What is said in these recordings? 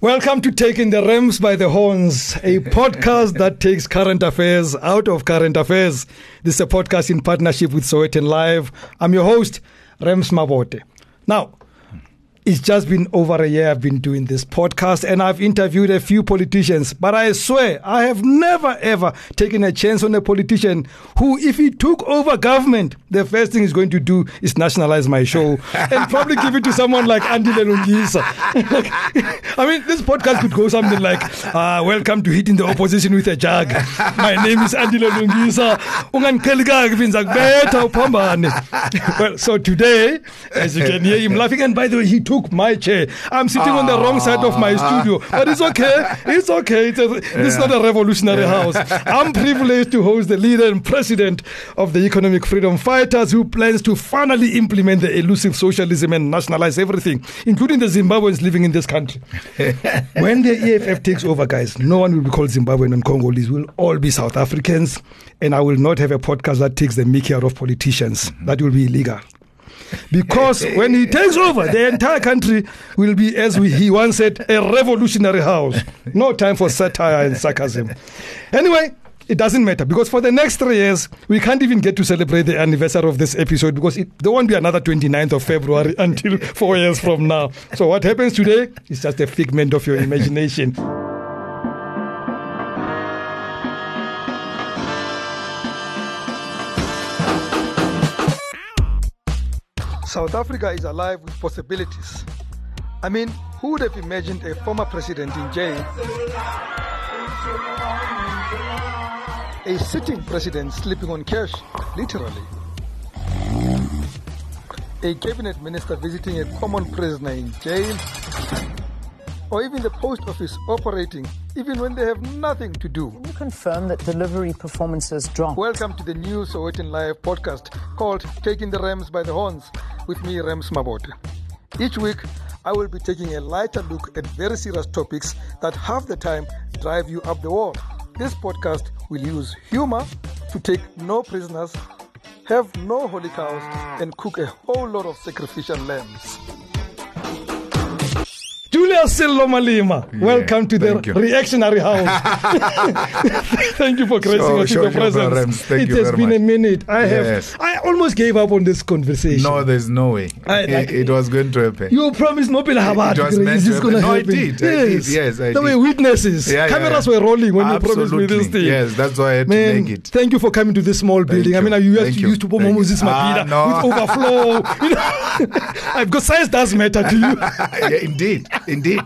Welcome to Taking the Rams by the Horns, a podcast that takes current affairs out of current affairs. This is a podcast in partnership with Sowetan Live. I'm your host, Rams Mabote. Now, it's just been over a year I've been doing this podcast and I've interviewed a few politicians, but I swear I have never ever taken a chance on a politician who, if he took over government, the first thing he's going to do is nationalize my show and probably give it to someone like Andy Lungisa. I mean, this podcast could go something like, uh, Welcome to Hitting the Opposition with a Jug. My name is Andy Lungisa. Well, so today, as you can hear him laughing, and by the way, he took took my chair. I'm sitting on the wrong side of my Ah. studio, but it's okay. It's okay. It's a, This is not a revolutionary house. I'm privileged to host the leader and president of the Economic Freedom Fighters who plans to finally implement the elusive socialism and nationalize everything, including the Zimbabweans living in this country. when the EFF takes over, guys, no one will be called Zimbabwean and Congolese. We'll all be South Africans, and I will not have a podcast that takes the mickey out of politicians. That will be illegal. Because when he takes over, the entire country will be, as we, he once said, a revolutionary house. No time for satire and sarcasm. Anyway, it doesn't matter because for the next three years, we can't even get to celebrate the anniversary of this episode because it, there won't be another 29th of February until four years from now. So what happens today is just a figment of your imagination. South Africa is alive with possibilities. I mean, who would have imagined a former president in jail? A sitting president sleeping on cash, literally. A cabinet minister visiting a common prisoner in jail. Or even the post office operating even when they have nothing to do. Can you confirm that delivery performances dropped? Welcome to the new Sowetan Live podcast called Taking the Rams by the Horns with me, Rams Mabote. Each week, I will be taking a lighter look at very serious topics that half the time drive you up the wall. This podcast will use humor to take no prisoners, have no holy cows, and cook a whole lot of sacrificial lambs. Julius Sello Malema, welcome to the you. reactionary house. thank you for gracing Sure, us sure, with your sure, presence. Thank it you has been a minute. I have. I almost gave up on this conversation. No, there's no way. I- it, it was going to happen. You promised no pila habari. It was meant to happen. No, I did. I did. Yes, I there were witnesses. Yeah, yeah, Cameras yeah. were rolling when you promised me this Absolutely. thing. Yes, that's why I had to make it. thank you for coming to this small building. I mean, you used to you. used to put Thank you. Moses Ah, Mabhida with overflow. I've got size does matter to you. yeah, indeed, indeed.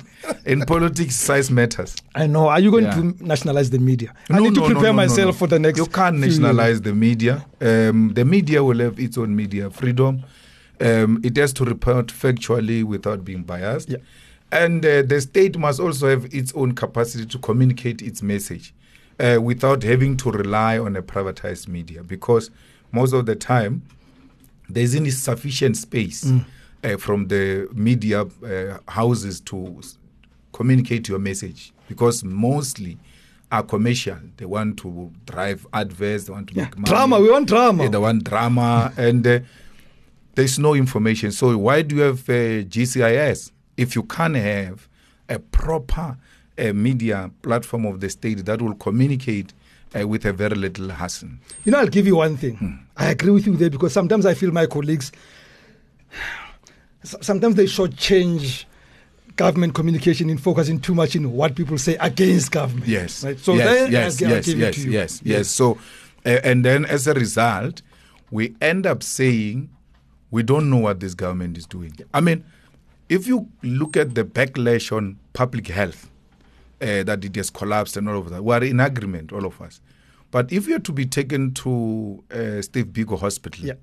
In politics, size matters. I know. Are you going Yeah. to nationalize the media? I No, need to no, no, prepare no, myself for the next. You can't nationalize the media. Um, the media will have its own media freedom. Um, it has to report factually without being biased. Yeah. And uh, the state must also have its own capacity to communicate its message uh, without having to rely on a privatized media because most of the time there isn't sufficient space Mm. Uh, from the media uh, houses to communicate your message because mostly are commercial. They want to drive adverts, they want to Yeah. make money. Drama. We want drama. Yeah, they want drama, and uh, there's no information. So why do you have uh, GCIS if you can't have a proper uh, media platform of the state that will communicate uh, with a very little hassle? You know, I'll give you one thing. Hmm. I agree with you there because sometimes I feel my colleagues, sometimes they shortchange government communication in focusing too much in what people say against government. Yes. Right? So yes, then yes, yes, yes, to you. yes, yes. So, uh, and then as a result, we end up saying we don't know what this government is doing. I mean, if you look at the backlash on public health, uh, that it has collapsed and all of that, we are in agreement, all of us. But if you're to be taken to uh, Steve Biko Hospital, Yeah.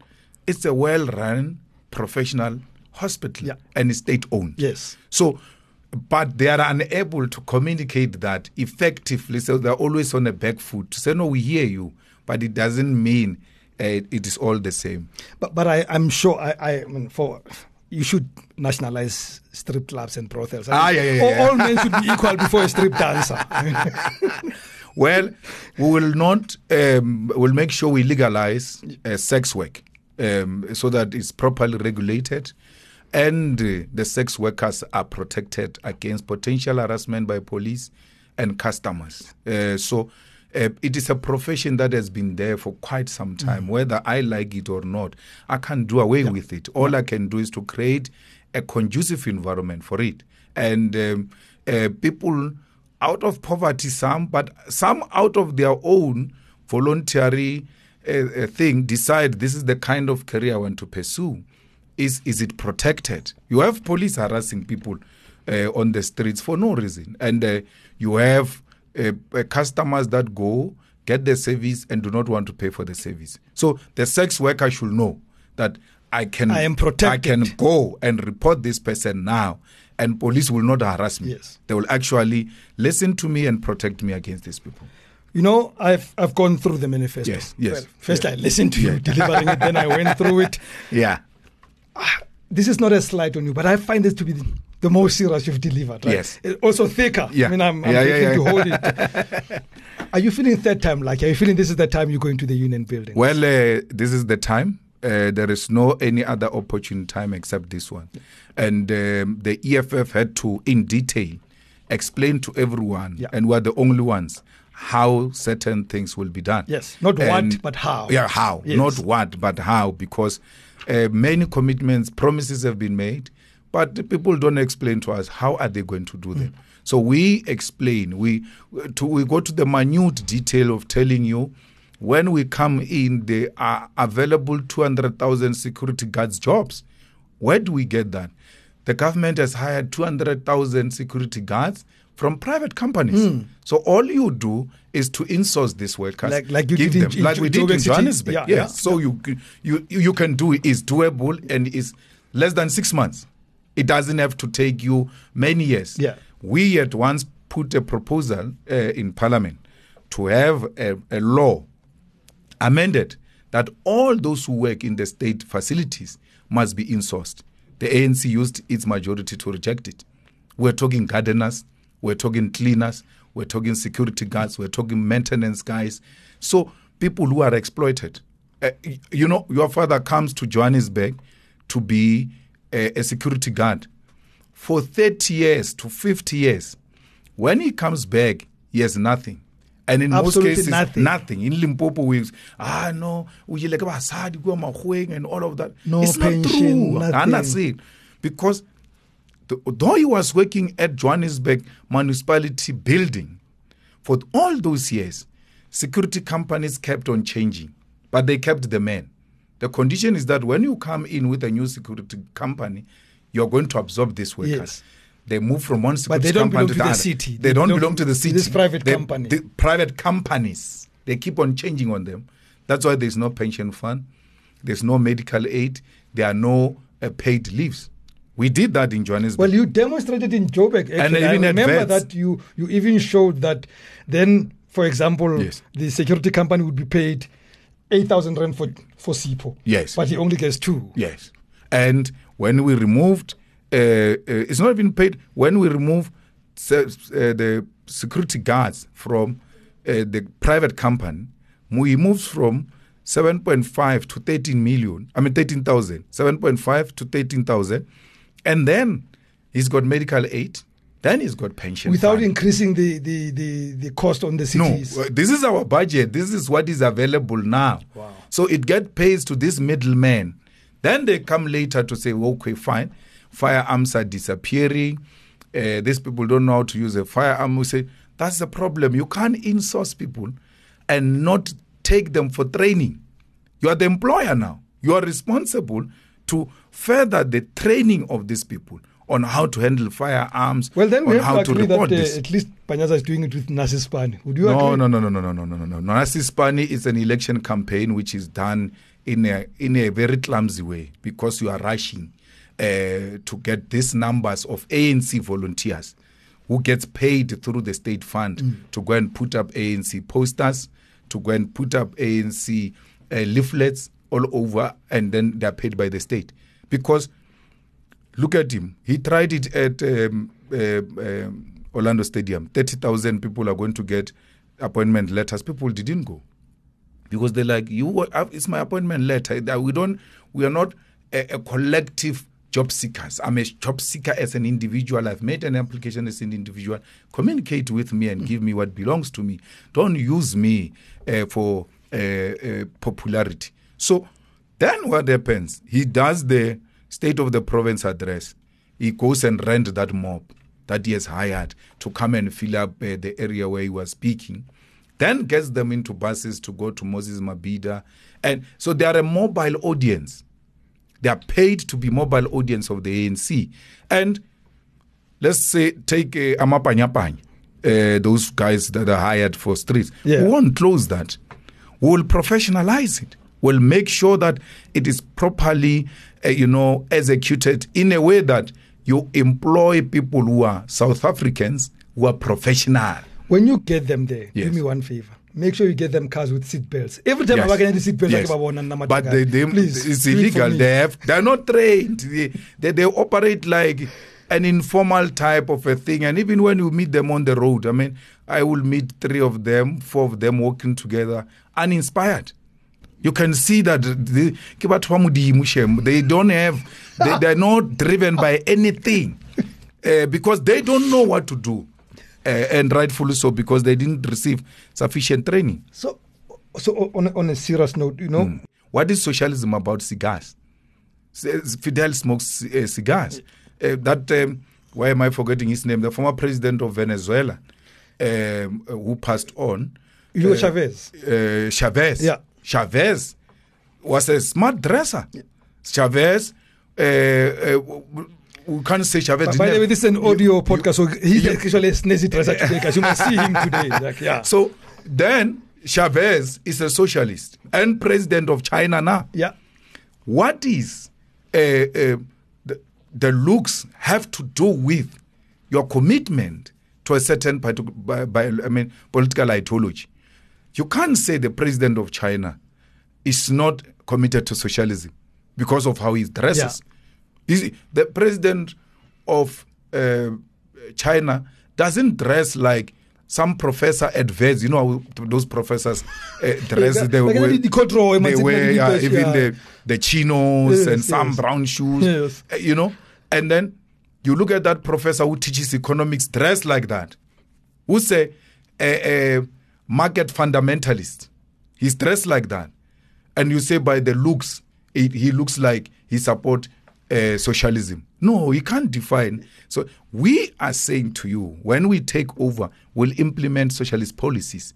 it's a well-run, professional hospital Yeah. and it's state-owned. Yes. So, but they are unable to communicate that effectively. So they're always on the back foot to say, no, we hear you, but it doesn't mean uh, it is all the same. But but I, I'm sure I, I mean, for you should nationalize strip clubs and brothels. I Ah, mean, yeah, yeah, all, yeah. all men should be equal before a strip dancer. Well, we will not. Um, we'll make sure we legalize uh, sex work um, so that it's properly regulated. And the sex workers are protected against potential harassment by police and customers. Uh, so uh, it is a profession that has been there for quite some time. Whether I like it or not, I can't do away with it. All I can do is to create a conducive environment for it. And um, uh, people out of poverty, some, but some out of their own voluntary uh, uh, thing, decide this is the kind of career I want to pursue. Is is it protected? You have police harassing people uh, on the streets for no reason, and uh, you have uh, uh, customers that go get the service and do not want to pay for the service. So the sex worker should know that I can I am protected. I can go and report this person now, and police will not harass me. Yes. They will actually listen to me and protect me against these people. You know, I've I've gone through the manifesto. Yes, yes, Well, first yeah. I listened to you delivering it, then I went through it. Yeah. This is not a slight on you, but I find this to be the, the most serious you've delivered. Right? Yes. Also thicker. Yeah. I mean, I'm, I'm Yeah, yeah, yeah. to hold it. Are you feeling third time like? Are you feeling this is the time you're going to the union building? Well, uh, this is the time. Uh, there is no any other opportune time except this one, and um, the EFF had to, in detail, explain to everyone, Yeah. and we're the only ones how certain things will be done. Yes, not what, but how. Yeah, how, Yes. not what, but how, because uh, many commitments, promises have been made, but people don't explain to us how are they going to do them. So we explain. We to, we go to the minute detail of telling you when we come in, there are available two hundred thousand security guards jobs. Where do we get that? The government has hired 200,000 security guards from private companies. So all you do is to insource these workers. Like- like you give did them, in like we did in Johannesburg. Yeah, yes. yeah, So you you you can do it. It's doable and is less than six months. It doesn't have to take you many years. Yeah. We at once put a proposal uh, in Parliament to have a, a law amended that all those who work in the state facilities must be insourced. The ANC used its majority to reject it. We're talking gardeners, we're talking cleaners, we're talking security guards, we're talking maintenance guys. So people who are exploited. Uh, you know, your father comes to Johannesburg to be a, a security guard for 30 years to 50 years. When he comes back, he has nothing. And in Absolutely most cases, nothing. nothing. In Limpopo, we ah no, we like go and all of that. No it's pension, not true. nothing. And say it because the, though he was working at Johannesburg municipality building for all those years, security companies kept on changing, but they kept the men. The condition is that when you come in with a new security company, you're going to absorb these workers. Yes. They move from one security they don't company belong to the, the city. They, don't belong to the city. this private They- company. the private companies. They keep on changing on them. That's why there's no pension fund. There's no medical aid. There are no uh, paid leaves. We did that in Johannesburg. Well, you demonstrated in Joburg. And Actually. I even at remember that you you even showed that then, for example, Yes. the security company would be paid eight thousand rand for for SIPO. Yes. but he only gets two. Yes. And when we removed, uh, uh, it's not even paid, when we remove uh, the security guards from uh, the private company, we moved from 7.5 to 13 million, I mean 13,000, 7.5 to 13,000. And then he's got medical aid, then he's got pension. Without fund. increasing the, the, the, the cost on the No, cities. uh, this is our budget. This is what is available now. Wow. So it gets paid to this middleman. Then they come later to say, okay, fine, firearms are disappearing. Uh, these people don't know how to use a firearm. We say, that's the problem. You can't insource people and not take them for training. You are the employer now. You are responsible to further the training of these people on how to handle firearms, well, then we have how to agree that report uh, this. at least Panyaza is doing it with Nasispani. Would you No, agree? no, no, no, no, no, no, no, no, no. Nasi Spani is an election campaign which is done in a in a very clumsy way because you are rushing uh, to get these numbers of ANC volunteers who gets paid through the state fund Mm. to go and put up ANC posters, to go and put up ANC uh, leaflets all over, and then they are paid by the state because look at him. He tried it at um, uh, um, Orlando Stadium. 30,000 people are going to get appointment letters. People didn't go because they're like, "You, uh, it's my appointment letter. That we don't, we are not a, a collective job seekers. I'm a job seeker as an individual. I've made an application as an individual. Communicate with me and give me what belongs to me. Don't use me uh, for uh, uh, popularity. So then what happens? He does the state of the province address. He goes and rent that mob that he has hired to come and fill up uh, the area where he was speaking. Then gets them into buses to go to Moses Mabhida. And so they are a mobile audience. They are paid to be mobile audience of the ANC. And let's say take uh, Amapanyaza, uh, those guys that are hired for streets. Yeah. We won't close that. We will professionalize it. We'll make sure that it is properly, uh, you know, executed in a way that you employ people who are South Africans who are professional. When you get them there, Yes. do me one favor. Make sure you get them cars with seat belts. Every time Yes. I get the seat belts, Yes. I babona na But they, they, Please, it's do it for illegal. They have they're not trained. They, they they operate like an informal type of a thing. And even when you meet them on the road, I mean, I will meet three of them, four of them walking together, uninspired. You can see that they, ke batho ba Modimo, Shem. they don't have, they, they're not driven by anything uh, because they don't know what to do. Uh, and rightfully so because they didn't receive sufficient training. So, so on, a- on a serious note, you know, Hmm. What is socialism about cigars? Fidel smokes uh, cigars. Uh, that um, why am I forgetting his name? The former president of Venezuela, um, who passed on, Hugo Chavez. uh, Chavez. Yeah. Chavez was a smart dresser. Chavez. Uh, uh, we can't say Chavez. By didn't the way, this is an audio you- podcast, so he's actually a snazzy dresser today, guys. You must see him today. Like, yeah. So then Chavez is a socialist and president of China now. yeah. what is uh, the, the looks have to do with your commitment to a certain partic- by, by, I mean, political ideology. You can't say the president of China is not committed to socialism because of how he dresses. You see, the president of uh, China doesn't dress like some professor at Wits. You know how those professors uh, dress. Yeah, they like wear, the control, they wear yeah, yes, even yeah. the the chinos Yes, and some brown shoes. Yes. uh, You know, and then you look at that professor who teaches economics dressed like that, who's a, a, a market fundamentalist. He's dressed like that, and you say by the looks, it, he looks like he support uh, socialism. No, he can't define. So we are saying to you, when we take over, we'll implement socialist policies.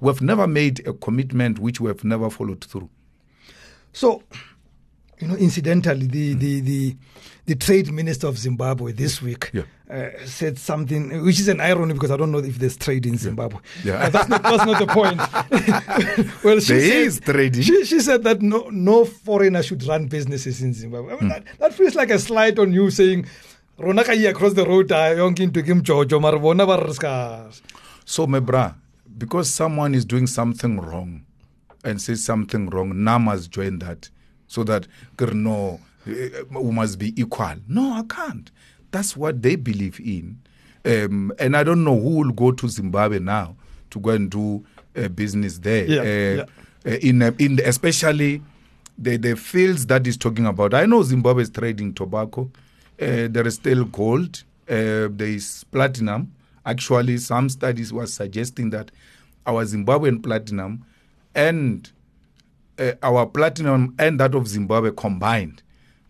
We have never made a commitment which we have never followed through. So, you know, incidentally, the the the, the trade minister of Zimbabwe this week Yeah. uh, said something, which is an irony because I don't know if there's trade in Zimbabwe. Yeah. Uh, that's, not, that's not the point. well, she There said, is trading. She, she said that no no foreigner should run businesses in Zimbabwe. I mean, that, that feels like a slight on you saying. Rona ka across the road ah, yonke into ke mjojo mara bona ba re So, my bra, because someone is doing something wrong and says something wrong, now must join that so that "Kir, no, eh, we must be equal. No, I can't. That's what they believe in. Um, and I don't know who will go to Zimbabwe now to go and do uh, business there. Yeah, Uh, uh, in in the, especially the the fields that he's talking about. I know Zimbabwe is trading tobacco. Uh, there is still gold. Uh, there is platinum. Actually, some studies were suggesting that our Zimbabwean platinum and uh, our platinum and that of Zimbabwe combined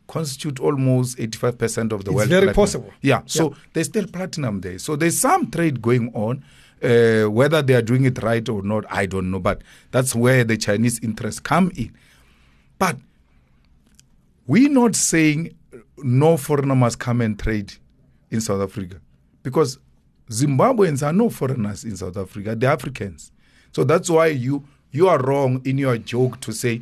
constitute almost 85% of the It's world. very platinum. possible. Yeah, so there's still platinum there. So there's some trade going on. Uh, whether they are doing it right or not, I don't know. But that's where the Chinese interests come in. But we're not saying no foreigner must come and trade in South Africa because Zimbabweans are no foreigners in South Africa, they're Africans. So that's why you you are wrong in your joke to say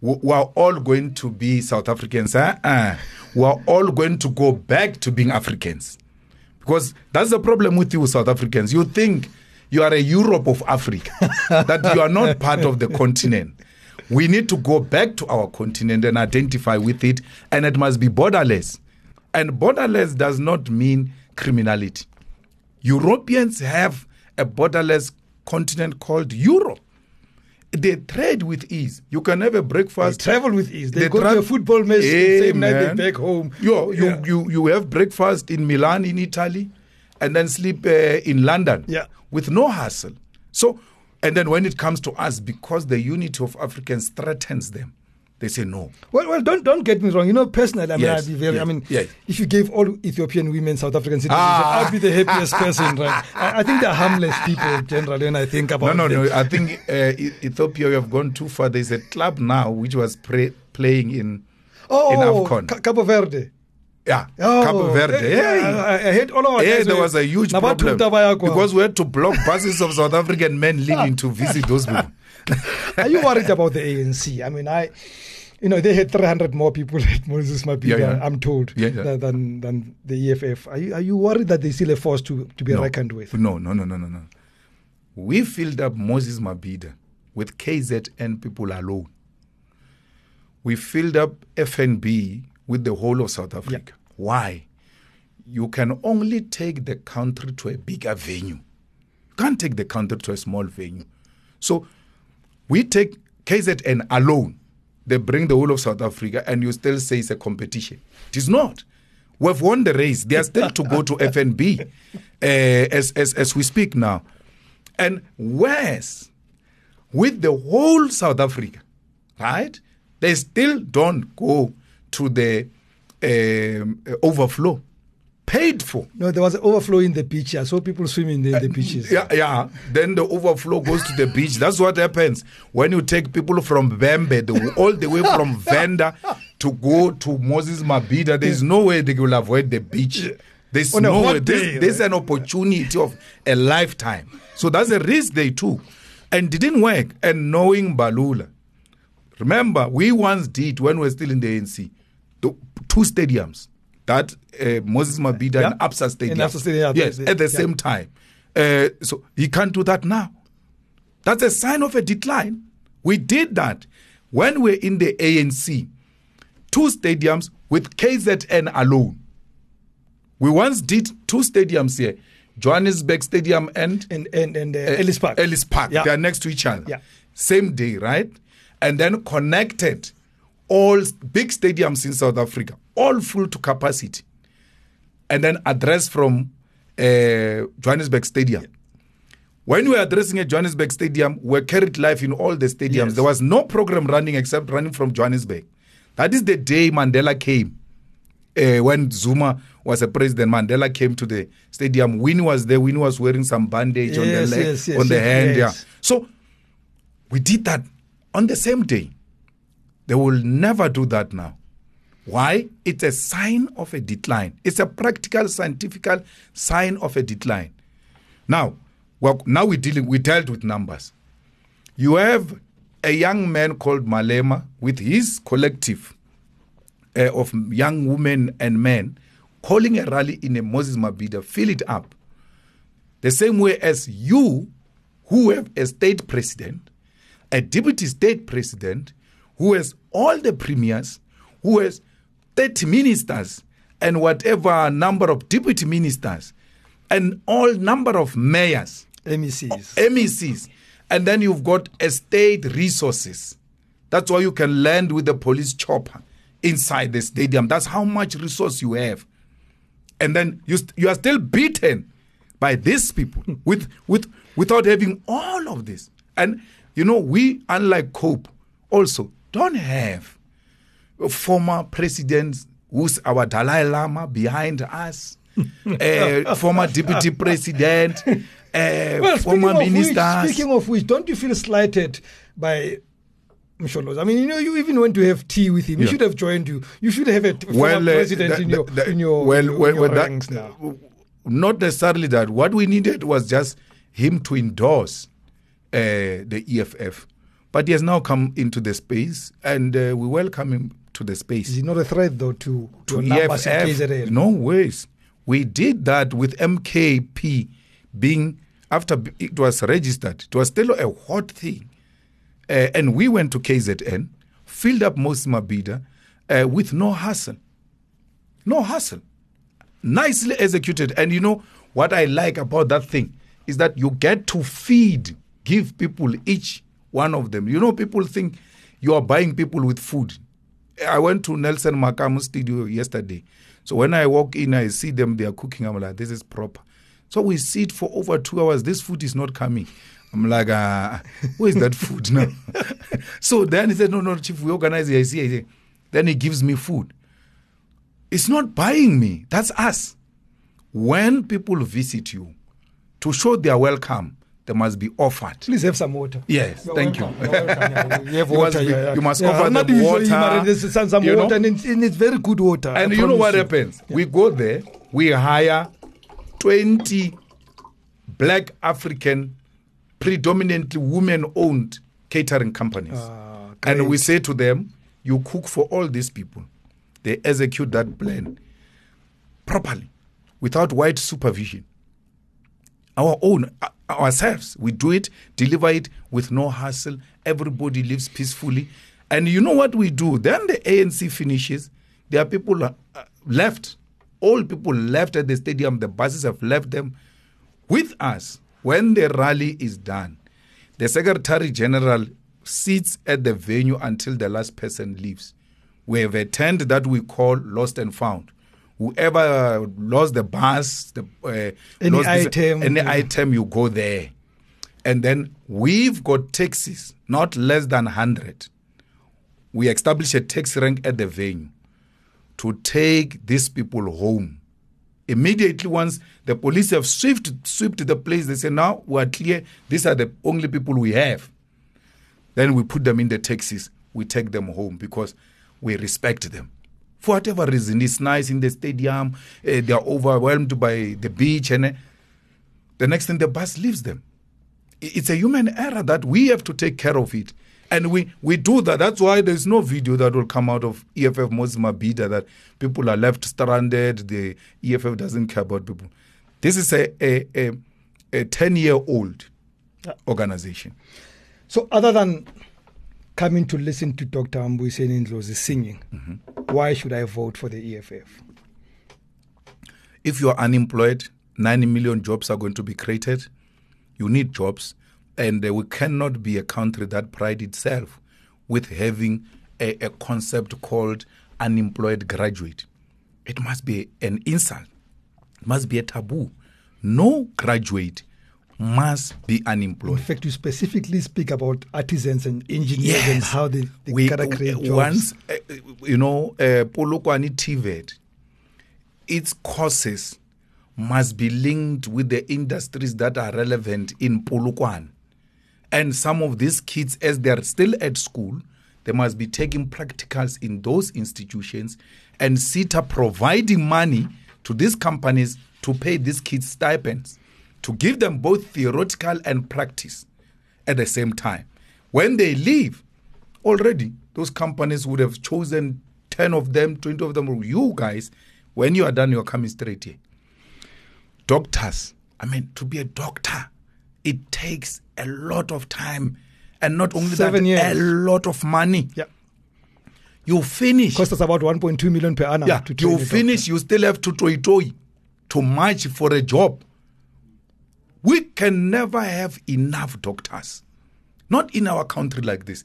"We- are all going to be South Africans. Uh-uh. We are all going to go back to being Africans. Because that's the problem with you, South Africans. You think you are a Europe of Africa, that you are not part of the continent. We need to go back to our continent and identify with it, and it must be borderless. And borderless does not mean criminality. Europeans have a borderless continent called Europe. They trade with ease. You can have a They breakfast. travel with ease. They, They go tra- to a football match the Hey, same night they back home. You, you, Yeah. you, you have breakfast in Milan, in Italy, and then sleep uh, in London Yeah. with no hassle. So, and then when it comes to us, because the unity of Africans threatens them, they say no. Well, well, don't don't get me wrong. You know, personally, I mean, Yes, I'd be very. I mean, yes. if you gave all Ethiopian women South African citizenship, Ah. I'd be the happiest person, right? I, I think they're harmless people generally, when I think No, about no, them. no. I think uh, Ethiopia, you have gone too far. There's a club now which was pre- playing in Oh, in AFCON. Ca- Cabo Verde. yeah, Oh, Cabo Verde. Hey. I, I hate all our Yeah, guys there was a huge problem because we had to block buses of South African men leaving to visit those people. Are you worried about the ANC? I mean, I, you know, they had 300 more people at Moses Mabhida, Yeah, yeah. I'm told, Yeah, yeah. Than, than the EFF. Are you are you worried that they still a force to, to be no. reckoned with? No, no, no, no, no, no. We filled up Moses Mabhida with KZN people alone. We filled up FNB with the whole of South Africa. Why? You can only take the country to a bigger venue. You can't take the country to a small venue. So we take KZN alone. They bring the whole of South Africa, and you still say it's a competition. It is not. We've won the race. They are still to go to FNB uh, as, as, as we speak now. And whereas with the whole South Africa, right, they still don't go to the um, overflow. Paid for. No, there was an overflow in the beach. I saw people swimming in the uh, beaches. Yeah, yeah. Then the overflow goes to the beach. That's what happens when you take people from Vhembe, the, all the way from Venda to go to Moses Mabhida. There's no way they will avoid the beach. There's On no way. This, day, right? an opportunity of a lifetime. So that's a risk they took. And didn't work. And knowing Balula, remember, we once did when we were still in the ANC, the, two stadiums. That uh, Moses Mabhida Yeah. and Absa Stadium. Absa Stadium, Yes, at the yeah. same time. Uh, so he can't do that now. That's a sign of a decline. We did that when we're in the ANC. Two stadiums with KZN alone. We once did two stadiums here Johannesburg Stadium and And and and uh, Ellis Park. Ellis Park. Yeah. They are next to each other. Yeah. Same day, right? And then connected all big stadiums in South Africa, all full to capacity. And then address from uh, Johannesburg Stadium. When we were addressing at Johannesburg Stadium, we carried live in all the stadiums. Yes. There was no program running except running from Johannesburg. That is the day Mandela came. Uh, when Zuma was a president, Mandela came to the stadium. Winnie was there. Winnie was wearing some bandage on the leg, yes, yes, on the yes, hand. yes. Yeah. So we did that on the same day. They will never do that now. Why? It's a sign of a decline. It's a practical, scientific sign of a decline. Now, well, now we dealing we dealt with numbers. You have a young man called Malema with his collective uh, of young women and men calling a rally in a Moses Mabhida, fill it up. The same way as you, who have a state president, a deputy state president, who has all the premiers, who has 30 ministers, and whatever number of deputy ministers, and all number of mayors, MECs. MECs, and then you've got estate resources. That's why you can land with the police chopper inside the stadium. That's how much resource you have. And then you, st- you are still beaten by these people with, with, without having all of this. And, you know, we, unlike COPE, also don't have former presidents who's our Dalai Lama behind us, uh, former deputy president, uh, Well, speaking former of, which, ministers. speaking of which, don't you feel slighted by Msholozi? I mean, you know, you even went to have tea with him. He Yeah. should have joined you. You should have a former well, uh, president the- in your the- in your, well, in well, your well, that- ranks now. not necessarily that. What we needed was just him to endorse uh, the EFF, but he has now come into the space, and uh, we welcome him to the space. Is he not a threat though to to in EFF, KZN? no ways. We did that with MKP being after it was registered. It was still a hot thing, uh, and we went to KZN, filled up Moses Mabhida uh, with no hassle, no hassle, nicely executed. And you know what I like about that thing is that you get to feed, give people each one of them. You know, people think you are buying people with food. I went to Nelson Makamo studio yesterday. So when I walk in, I see them, they are cooking. I'm like, this is proper. So we sit for over two hours. This food is not coming. I'm like, uh, where is that food now? so then he said, no, no, chief, we organize it. I see, I see. Then he gives me food. It's not buying me. That's us. When people visit you, to show they are welcome, they must be offered. Please have some water. Yes, You're thank welcome. you. Welcome. You have You water. must be- yeah, yeah. you must yeah, offer them water. Some, some you know. water, and it's, and it's very good water. I And you know what happens? We go there, we hire 20 black African, predominantly women owned catering companies. Ah, and we say to them, you cook for all these people. They execute that plan properly without white supervision. Our own, ourselves, we do it, deliver it with no hassle. Everybody lives peacefully. And you know what we do? Then the ANC finishes. There are people uh, left. All people left at the stadium. The buses have left them with us. When the rally is done, the Secretary General sits at the venue until the last person leaves. We have a tent that we call lost and found. Whoever lost the bus, the uh, Any lost this- item, any yeah. item, you go there, and then we've got taxis, not less than hundred. We establish a taxi rank at the venue to take these people home. Immediately, once the police have swept, swept the place, they say, Now we are clear, these are the only people we have. Then we put them in the taxis, we take them home because we respect them. For whatever reason, it's nice in the stadium, eh, they are overwhelmed by the beach, and eh, the next thing the bus leaves them. It's a human error that we have to take care of it. And we, we do that. That's why there's no video that will come out of EFF Moses Mabhida that people are left stranded. The EFF doesn't care about people. This is a, a, a, a 10 year old organization. So, other than coming to listen to Dr. Mbuyiseni Ndlozi singing, Mm-hmm. why should I vote for the EFF? if you are unemployed, 90 million jobs are going to be created. You need jobs. And uh, we cannot be a country that pride itself with having a, a concept called unemployed graduate. It must be an insult. It must be a taboo. No graduate must be unemployed. In fact, you specifically speak about artisans and engineers Yes. and how they, they we, gotta create jobs. Once, uh, you know, uh, Polokwane TVET, its courses must be linked with the industries that are relevant in Polokwane. And some of these kids, as they are still at school, they must be taking practicals in those institutions and SETA providing money to these companies to pay these kids stipends, to give them both theoretical and practice at the same time. When they leave, already those companies would have chosen 10 of them, 20 of them. You guys, when you are done, you're coming straight here. Doctors, I mean, to be a doctor, it takes a lot of time and not only Seven that, years. a lot of money. Yeah. You finish. Cost us about 1.2 million per annum. Yeah, to you doctor. finish, you still have to toy toy to march for a job. We can never have enough doctors. Not in our country like this.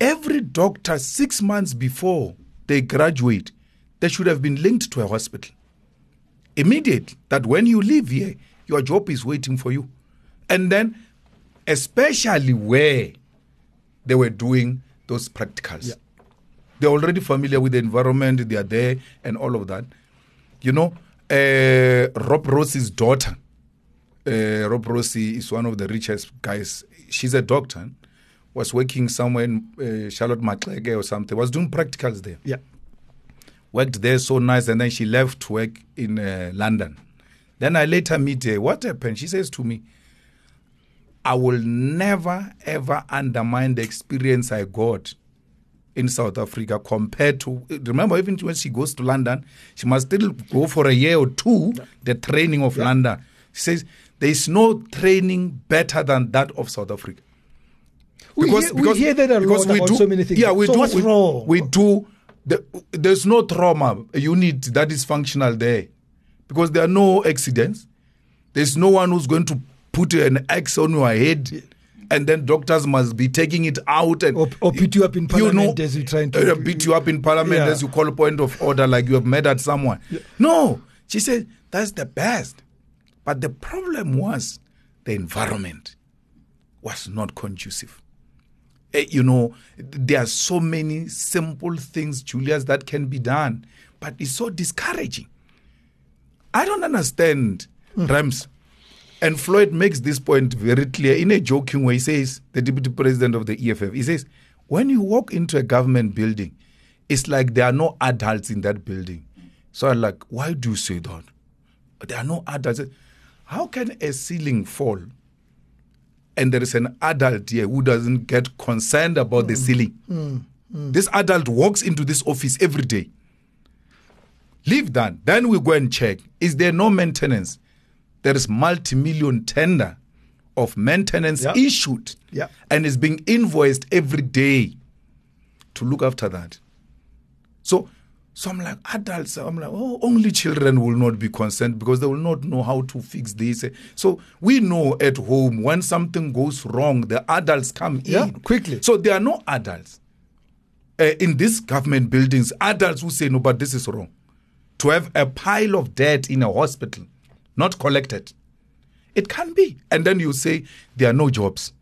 Every doctor, six months before they graduate, they should have been linked to a hospital. Immediate, that when you leave here, your job is waiting for you. And then, especially where they were doing those practicals Yeah. they're already familiar with the environment, they are there, and all of that. You know, uh, Rob Rossi's daughter, uh, Rob Rossi is one of the richest guys. She's a doctor, was working somewhere in uh, Charlotte Maxeke or something, was doing practicals there. Yeah. Worked there so nice, and then she left to work in uh, London. Then I later meet her. What happened? She says to me, I will never ever undermine the experience I got in South Africa compared to remember even when she goes to London, she must still go for a year or two the training of London. She says there is no training better than that of South Africa. We hear- we hear that a lot about so many things. Yeah, we So do. what's we, wrong? we do. The, there's no trauma unit that is functional there because there are no accidents. There's no one who's going to put an X on your head and then doctors must be taking it out and Or- or beat you up in parliament as you're trying to- uh, beat you up in parliament Yeah. as you call a point of order like you have at someone. No, she said that's the best. But the problem was the environment was not conducive. Eh, you know, there are so many simple things, Julius, that can be done, but it's so discouraging. I don't understand, Rams. And Floyd makes this point very clear in a joking way. He says, the deputy president of the EFF, he says, when you walk into a government building, it's like there are no adults in that building. So I'm like, why do you say that? There are no adults. How can a ceiling fall and there is an adult here who doesn't get concerned about the hmm. ceiling? Hmm. Hmm. This adult walks into this office every day. Leave that. Then we go and check. Is there no maintenance? There is multi-million tender of maintenance Yeah. issued. Yeah. And is being invoiced every day to look after that. So so I'm like, adults, I'm like, oh, only children will not be concerned because they will not know how to fix this. So we know at home when something goes wrong, the adults come Yeah, in. quickly. So there are no adults uh, in these government buildings, adults who say, no, but this is wrong. To have a pile of debt in a hospital, not collected. It can be. And then you say, there are no jobs.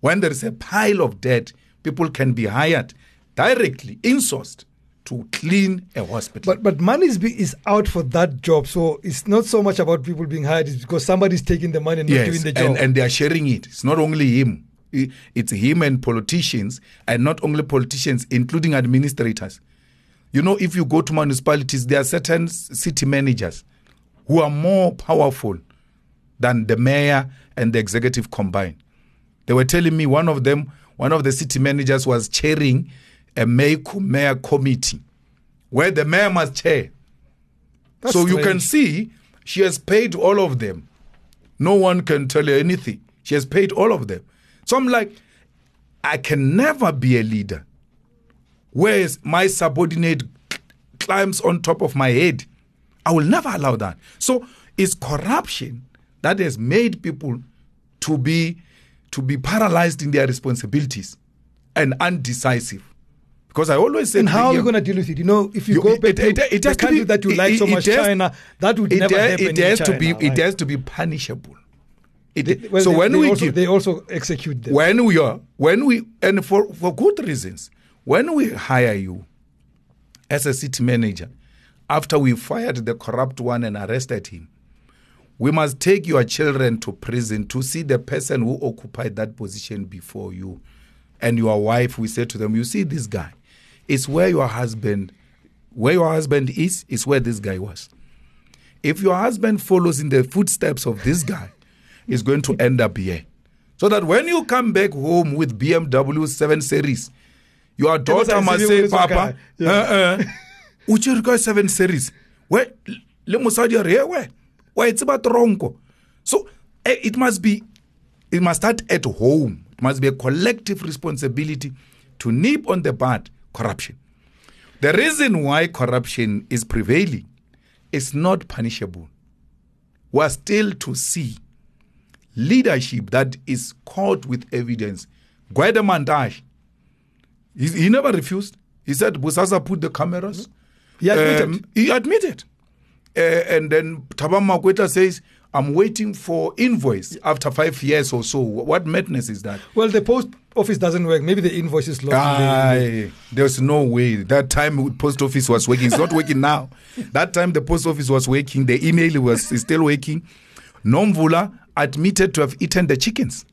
When there is a pile of debt, people can be hired directly, insourced, to clean a hospital. But but money is, be, is out for that job, so it's not so much about people being hired. It's because somebody's taking the money and not doing the job. And, and they are sharing it. It's not only him. It's him and politicians, and not only politicians, including administrators. You know, if you go to municipalities, there are certain city managers who are more powerful than the mayor and the executive combined. They were telling me one of them, one of the city managers was chairing a mayor, mayor committee where the mayor must chair. That's so you can see she has paid all of them. No one can tell her anything. She has paid all of them. So I'm like, I can never be a leader. Whereas my subordinate climbs on top of my head. I will never allow that. So it's corruption that has made people to be to be paralyzed in their responsibilities and undecisive. Because I always say and how are young- going to deal with it? You know, if you, you- go it- back it- to it- it the has to country be- that you like so much, has- China, that would never has- happen It has China. to be. It has to be punishable. It, well, so they- when they we also, give, they also execute them. when we are, when we, and for for good reasons, when we hire you as a city manager, after we fired the corrupt one and arrested him, we must take your children to prison to see the person who occupied that position before you and your wife we say to them you see this guy it's where your husband where your husband is is where this guy was. If your husband follows in the footsteps of this guy he's going to end up here. So that when you come back home with bmw 7 series your daughter must say you with this papa guy." you ka 7 series. We le mosadi a re "Eh, we wa e tseba so eh, it must be it must start at home. It must be a collective responsibility to nip on the bud corruption. The reason why corruption is prevailing is not punishable. We are still to see leadership that is caught with evidence. Gwede Mantashe, he, he never refused. He said Bosasa put the cameras. He admitted. um, he admitted. Uh, and then Thabang Makwetla says, I'm waiting for invoice after five years or so. What madness is that? well, the post office doesn't work. Maybe the invoice is lost. Aye, there's no way. That time post office was working. It's not working now. That time the post office was working. The email was is still working. Nomvula admitted to have eaten the chickens.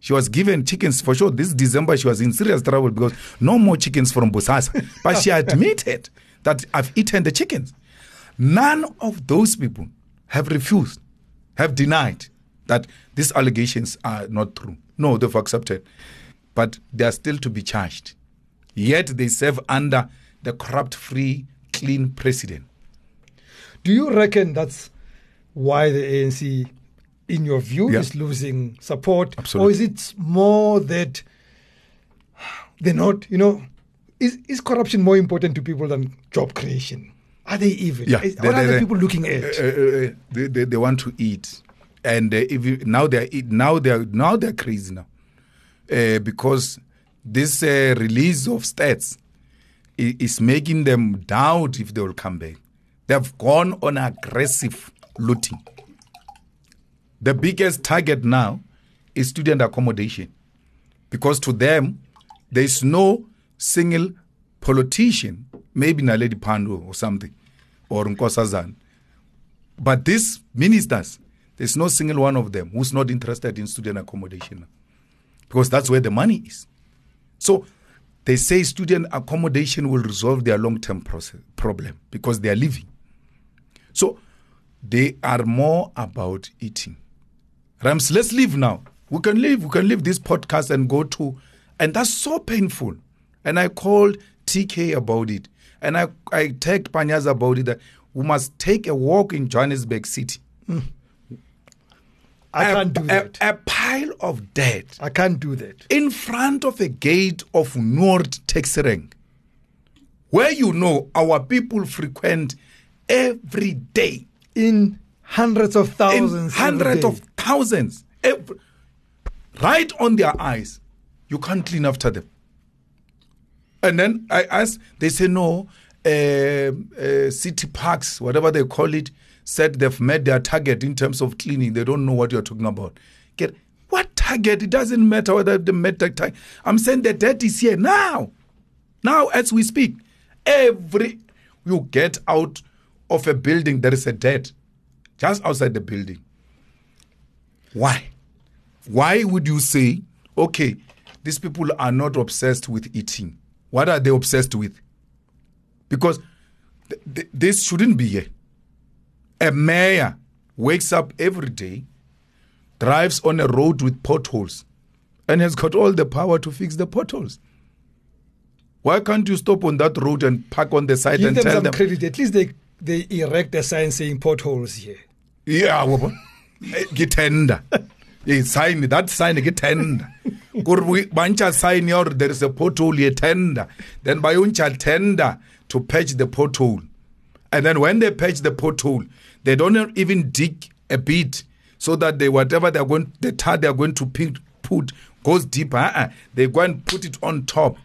She was given chickens for sure. This December she was in serious trouble because no more chickens from Bosasa. But she admitted that I've eaten the chickens. None of those people have refused, have denied that these allegations are not true. No, they've accepted. But they are still to be charged. Yet they serve under the corrupt, free, clean president. Do you reckon that's why the ANC, in your view, Yeah. is losing support? Absolutely. Or is it more that they're not, you know, is, is corruption more important to people than job creation? Are they even? Yeah, Is- they- what are they- the people looking at? Uh, uh, uh, they, they, they want to eat, and uh, if you, now they are eat, now they are now they are crazy now. uh, because this uh, release of stats is making them doubt if they will come back. They've gone on aggressive looting. The biggest target now is student accommodation because to them there is no single politician, maybe Naledi Pandor or something, or Nkosazana. But these ministers, there's no single one of them who's not interested in student accommodation because that's where the money is. So they say student accommodation will resolve their long term problem because they are living. So they are more about eating. Rams, let's leave now. We can leave. We can leave this podcast and go to, and that's so painful. And I called TK about it, and I I tagged Panyaza about it that we must take a walk in Johannesburg City. Hmm. I a, can't do a- that. A, pile of dead I can't do that. in front of a gate of Nord Texereng, where you know our people frequent every day. In hundreds of in thousands. every hundreds of thousands, every, right on their eyes. You can't clean after them. And then I asked, they say no. Uh, uh, city parks, whatever they call it, said they've met their target in terms of cleaning. They don't know what you're talking about. Get what target? It doesn't matter whether they met the target. I'm saying the debt is here now. Now, as we speak, every you get out of a building, there is a debt just outside the building. Why? Why would you say, okay, these people are not obsessed with eating? What are they obsessed with? Because th- th- this shouldn't be here. A mayor wakes up every day, drives on a road with potholes, and has got all the power to fix the potholes. Why can't you stop on that road and park on the side Give and them tell some them? credit. At least they they erect a sign saying potholes here. Yeah, wabo. Eh, Sign that sign ke tender. Bancha sign or there is a pothole ye tender. Then by uncha tender to patch the pothole. And then when they patch the pothole, they don't even dig a bit so that they whatever they're going the tar they're going to put, put goes deeper. Uh-uh. They go and put it on top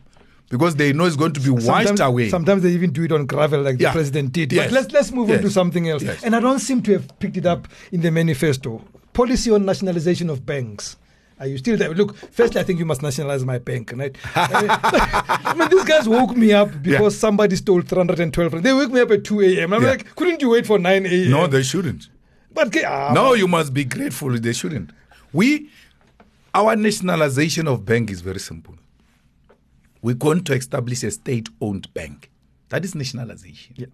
because they know it's going to be washed Sometimes, away. sometimes they even do it on gravel like Yeah. the president did. Yes. But let's let's move on to something else. Yes. And I don't seem to have picked it up in the manifesto. Policy on nationalization of banks. Are you still there? Look, firstly, I think you must nationalize my bank, right? I mean, these guys woke me up because somebody stole 312. rand. They woke me up at 2 a.m. I'm Yeah. like, couldn't you wait for 9 a.m.? no, they shouldn't. But ah, No, you must be grateful. They shouldn't. We, our nationalization of bank is very simple. We're going to establish a state-owned bank. That is nationalization. Yeah.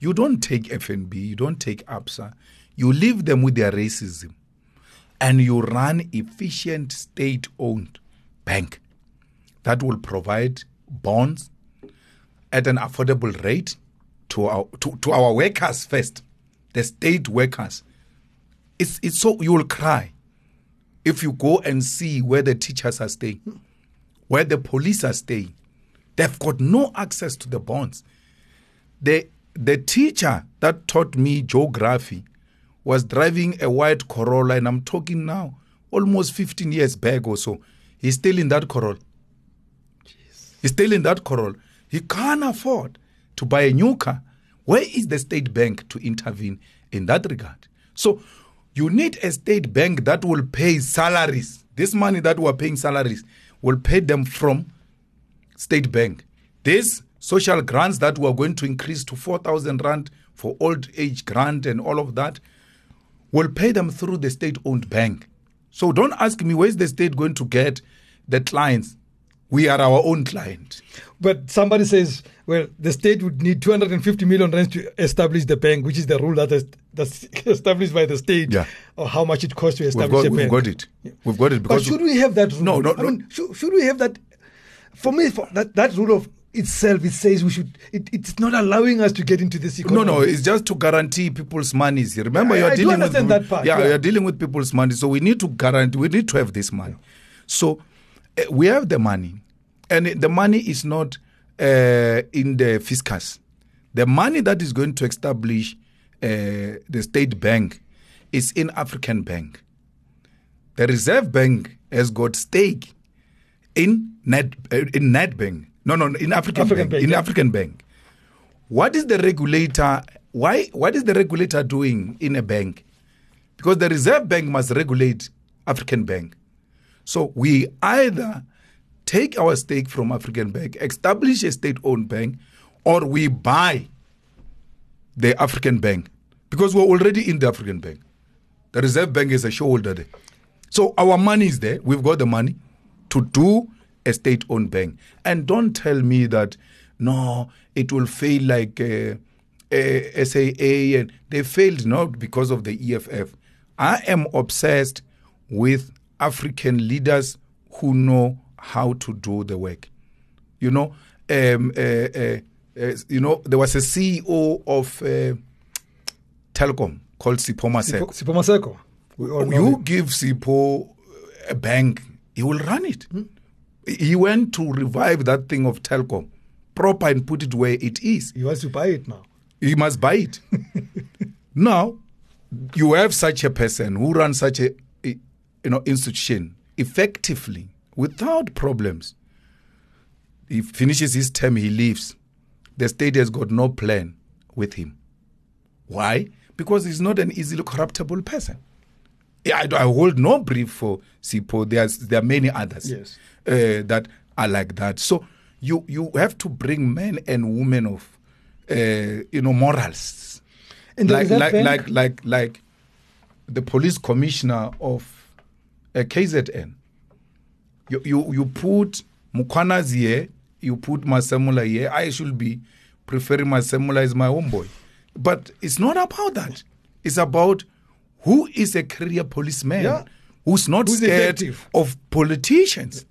You don't take FNB, you don't take ABSA. You leave them with their racism, and you run efficient state-owned bank that will provide bonds at an affordable rate to our to, to our workers first, the state workers. It's it's so you will cry if you go and see where the teachers are staying, where the police are staying. They've got no access to the bonds. The the teacher that taught me geography was driving a white Corolla, and I'm talking now almost 15 years back or so. He's still in that Corolla. He's still in that Corolla. He can't afford to buy a new car. Where is the state bank to intervene in that regard? So you need a state bank that will pay salaries. This money that we're paying salaries will pay them from state bank. These social grants that we're going to increase to 4,000 rand for old age grant and all of that will pay them through the state owned bank. So don't ask me where's the state going to get the clients. We are our own client. But somebody says, well, the state would need 250 million rands to establish the bank, which is the rule that is that's established by the state, Yeah. or how much it costs to We've establish got, a we've bank. got it. We've got it But should we have that rule? No, no, I mean, should, should we have that? For me, for that, that rule of itself, it says we should. It, it's not allowing us to get into this No, economy. no, no, it's just to guarantee people's monies. Remember, I- you're I dealing with that part, Yeah, yeah. you're dealing with people's money, so we need to guarantee. We need to have this money. So uh, we have the money, and the money is not uh, in the fiscus. The money that is going to establish uh, the state bank is in African Bank. The Reserve Bank has got stake in net in Nedbank. No, no, in African, African Bank, Bank, in yeah. African Bank. What is the regulator? Why? What is the regulator doing in a bank? Because the Reserve Bank must regulate African Bank. So we either take our stake from African Bank, establish a state-owned bank, or we buy the African Bank because we're already in the African Bank. The Reserve Bank is a shareholder there. So our money is there. We've got the money to do a state-owned bank. And don't tell me that no, it will fail like uh, uh, SAA and they failed not because of the EFF. I am obsessed with African leaders who know how to do the work. You know, um, uh, uh, uh, you know, there was a CEO of uh, Telkom called Maseko. Sipho Maseko. We all know You him. give Sipho a bank, he will run it. He went to revive that thing of Telkom, proper and put it where it is. He wants to buy it now. He must buy it. now, you have such a person who runs such a a- you know institution effectively without problems. He finishes his term, he leaves. The state has got no plan with him. Why? Because he's not an easily corruptible person. Yeah, I, I hold no brief for Sipho. There's there are many others Yes. uh, that are like that. So you you have to bring men and women of uh, you know morals, And like like, Bank- like like like the police commissioner of uh, KZN. You you you put Mkhwanazi here, you put Masemola here. I should be preferring Masemola as my homeboy, but it's not about that. It's about who is a career policeman Yeah. who's not Who's scared effective. of politicians.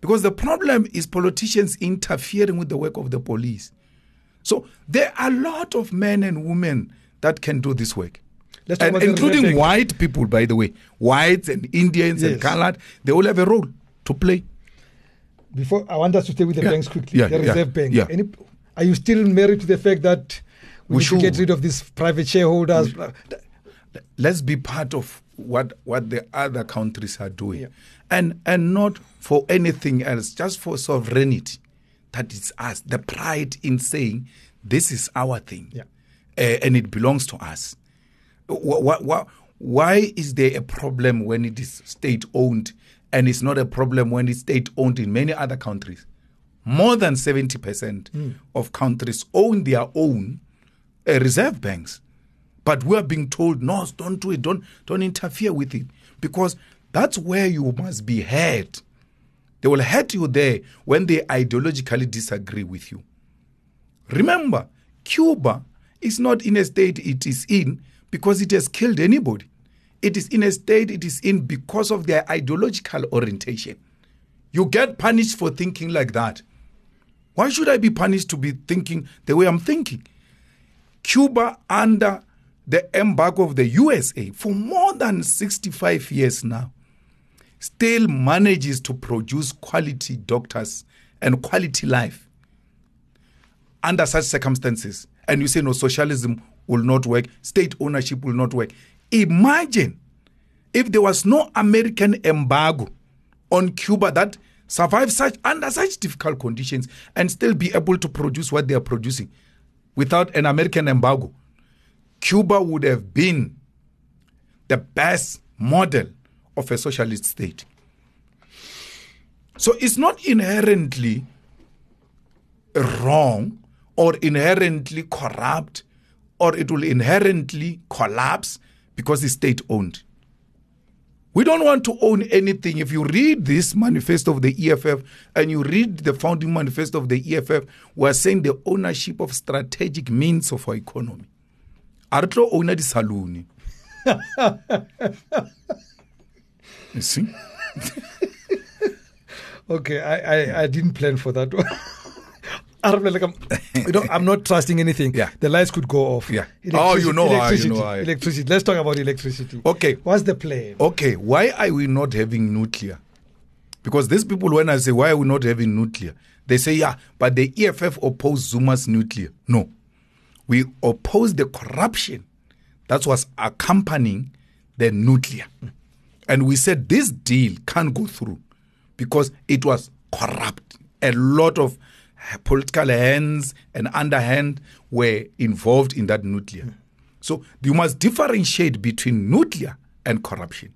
Because the problem is politicians interfering with the work of the police. So there are a lot of men and women that can do this work. Let's And including white people, by the way. Whites and Indians and Yes. colored, they all have a role to play. Before I want us to stay with the Yeah. banks quickly. Yeah, the Reserve Bank. Any, are you still married to the fact that we, We need to get rid of these private shareholders? Let's be part of what what the other countries are doing. Yeah. and and not for anything else just for sovereignty. That is us. The pride in saying this is our thing. Yeah. uh, and it belongs to us. Wh- wh- wh- why is there a problem when it is state owned and it's not a problem when it's state owned in many other countries? More than 70% of countries own their own uh, reserve banks but we are being told, no, don't do it, don't, don't interfere with it. Because that's where you must be heard. They will hurt you there when they ideologically disagree with you. Remember, Cuba is not in a state it is in because it has killed anybody. It is in a state it is in because of their ideological orientation. You get punished for thinking like that. Why should I be punished to be thinking the way I'm thinking? Cuba under the embargo of the USA for more than 65 years now still manages to produce quality doctors and quality life under such circumstances. And you say, no, socialism will not work, state ownership will not work. Imagine if there was no American embargo on Cuba that survived such under such difficult conditions and still be able to produce what they are producing without an American embargo. Cuba would have been the best model of a socialist state. So it's not inherently wrong or inherently corrupt or it will inherently collapse because it's state owned. We don't want to own anything. If you read this manifesto of the EFF and you read the founding manifesto of the EFF, we're saying the ownership of strategic means of our economy. A re tlo owner di-saloon see Okay, I, I, I didn't plan for that one. I don't like I'm. you know, I'm not trusting anything. Yeah. The lights could go off. Yeah. Oh, you know how, ah, you electricity. know how. Electricity. Let's talk about electricity. Okay. What's the plan? okay why are we not having nuclear because these people when i say why are we not having nuclear they say yeah but the eff oppose zuma's nuclear no we oppose the corruption that was accompanying the nuclear and we said this deal can't go through because it was corrupt. A lot of political hands and underhand were involved in that nuclear. So you must differentiate between nuclear and corruption.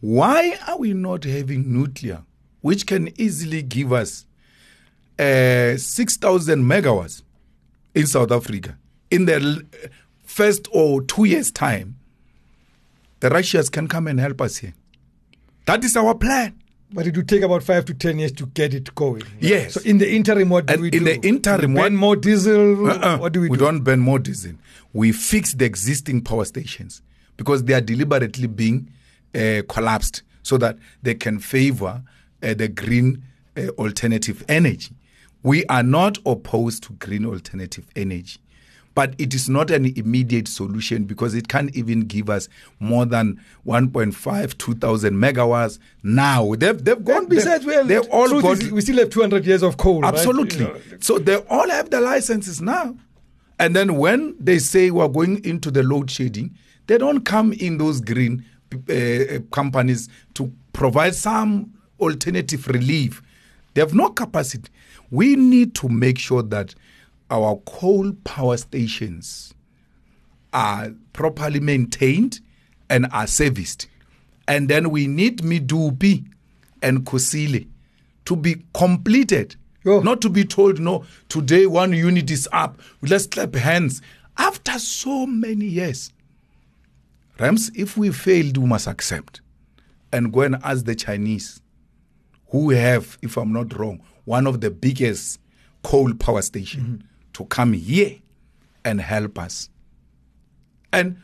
Why are we not having nuclear, which can easily give us uh, 6,000 megawatts in South Africa in the first or two years' time? The Russians can come and help us here. That is our plan. But it would take about five to ten years to get it going. Yes. So in the interim, what do And we in do? In the interim, we what- burn more diesel. Uh-uh. What do we, we do? not burn more diesel. We fix the existing power stations because they are deliberately being uh, collapsed so that they can favor uh, the green uh, alternative energy. We are not opposed to green alternative energy, but it is not an immediate solution because it can't even give us more than 1.5, 2,000 megawatts now. They've, they've gone. Besides, they've, well, they've all got is we still have 200 years of coal. right? Absolutely. You know, So they all have the licenses now. And then when they say we're going into the load shedding, they don't come in those green uh, companies to provide some alternative relief. They have no capacity. We need to make sure that our coal power stations are properly maintained and are serviced. And then we need Medupi and Kusile to be completed. Yo. Not to be told, no, today one unit is up. Let's clap hands. After so many years. Rams, if we failed, we must accept and go and ask the Chinese, who have, if I'm not wrong, one of the biggest coal power stations, to come here and help us. And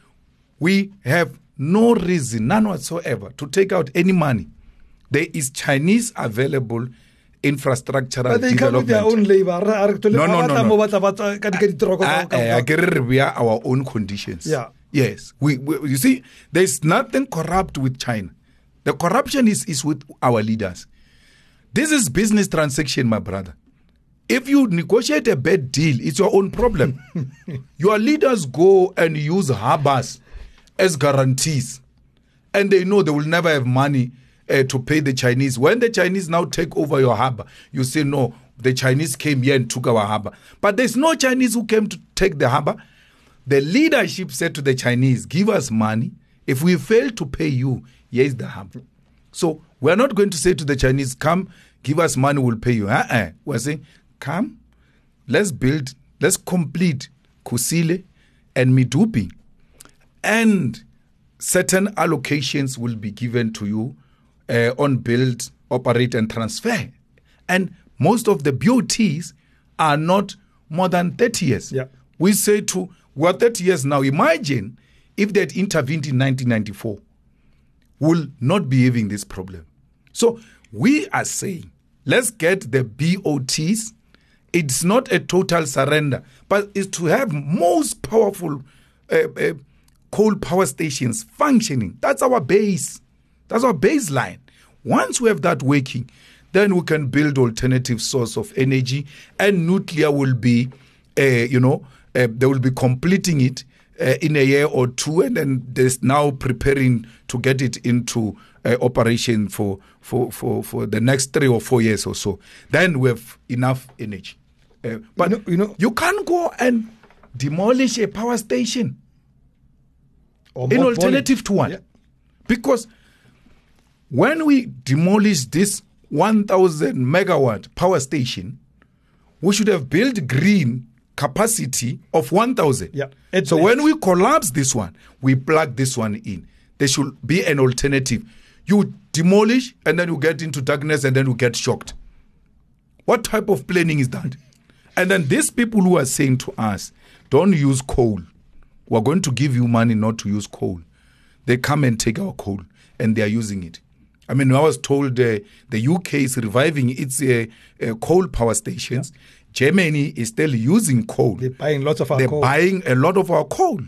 we have no reason, none whatsoever, to take out any money. There is Chinese available infrastructural But they come with their own development. labor. Re- re- tole- No, no, no, no. mo batla batla ka di- ka ditoropo Ah, eh, ka- ke re we are our own conditions. Yeah. Yes. We, we you see, there's nothing corrupt with China. The corruption is, is with our leaders. This is business transaction, my brother. If you negotiate a bad deal, it's your own problem. your leaders go and use harbors as guarantees, and they know they will never have money uh, to pay the Chinese. When the Chinese now take over your harbor, you say, no, the Chinese came here and took our harbor. But there's no Chinese who came to take the harbor. The leadership said to the Chinese, give us money. If we fail to pay you, here is the harbor. So we're not going to say to the Chinese, come, give us money, we'll pay you. Uh-uh. We're saying, come, let's build, let's complete Kusile and Medupi. And certain allocations will be given to you uh, on build, operate, and transfer. And most of the BOTs are not more than 30 years. Yeah. We say to, we're 30 years now. Imagine if they had intervened in 1994 will not be having this problem. So we are saying, let's get the BOTs. It's not a total surrender, but it's to have most powerful uh, uh, coal power stations functioning. That's our base. That's our baseline. Once we have that working, then we can build alternative source of energy, and nuclear will be, uh, you know, uh, they will be completing it uh, in a year or two, and then there's now preparing to get it into uh, operation for, for, for, for the next three or four years or so. Then we have enough energy. Uh, but know- you know- you can't go and demolish a power station or in alternative to one. Yeah. Because when we demolish this 1000 megawatt power station, we should have built green capacity of 1000. Yeah. So when we collapse this one, we plug this one in. There should be an alternative. You demolish and then you get into darkness and then you get shocked. What type of planning is that? And then these people who are saying to us, don't use coal. We're going to give you money not to use coal. They come and take our coal and they are using it. I mean, I was told uh, the UK is reviving its uh, uh, coal power stations. Germany is still using coal. They're buying lots of our They're coal. buying a lot of our coal.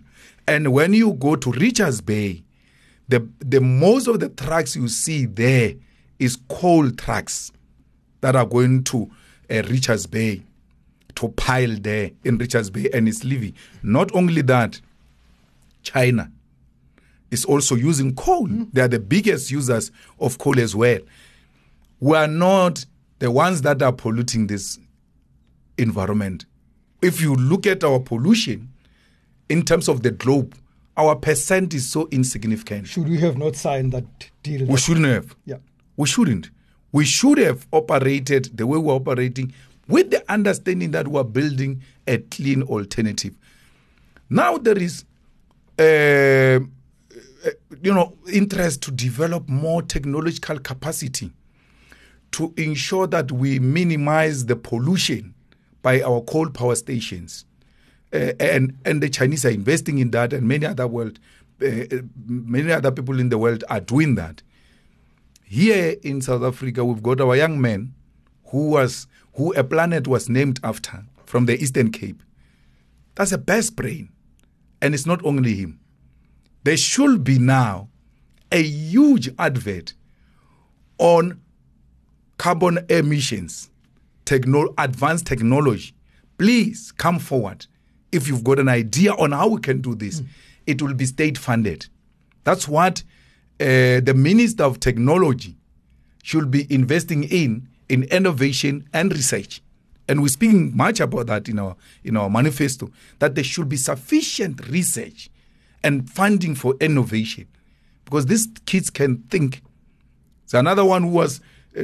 And when you go to Richards Bay, the, the most of the trucks you see there is coal trucks that are going to uh, Richards Bay to pile there in Richards Bay and it's leaving. Not only that, China is also using coal. They are the biggest users of coal as well. We are not the ones that are polluting this environment. If you look at our pollution in terms of the globe, our percent is so insignificant. Should we have not signed that deal? We shouldn't have. Yeah. We shouldn't. We should have operated the way we're operating with the understanding that we're building a clean alternative. Now there is, uh, uh, you know, interest to develop more technological capacity to ensure that we minimize the pollution by our coal power stations. Uh, and and the Chinese are investing in that, and many other world, uh, many other people in the world are doing that. Here in South Africa, we've got our young man who was who a planet was named after from the Eastern Cape. That's a best brain, and it's not only him. There should be now a huge advert on carbon emissions, techno- advanced technology. Please come forward if you've got an idea on how we can do this. Mm. It will be state funded. That's what uh, the Minister of Technology should be investing in in innovation and research. And we're speaking much about that in our in our manifesto that there should be sufficient research and funding for innovation because these kids can think. There's another one who was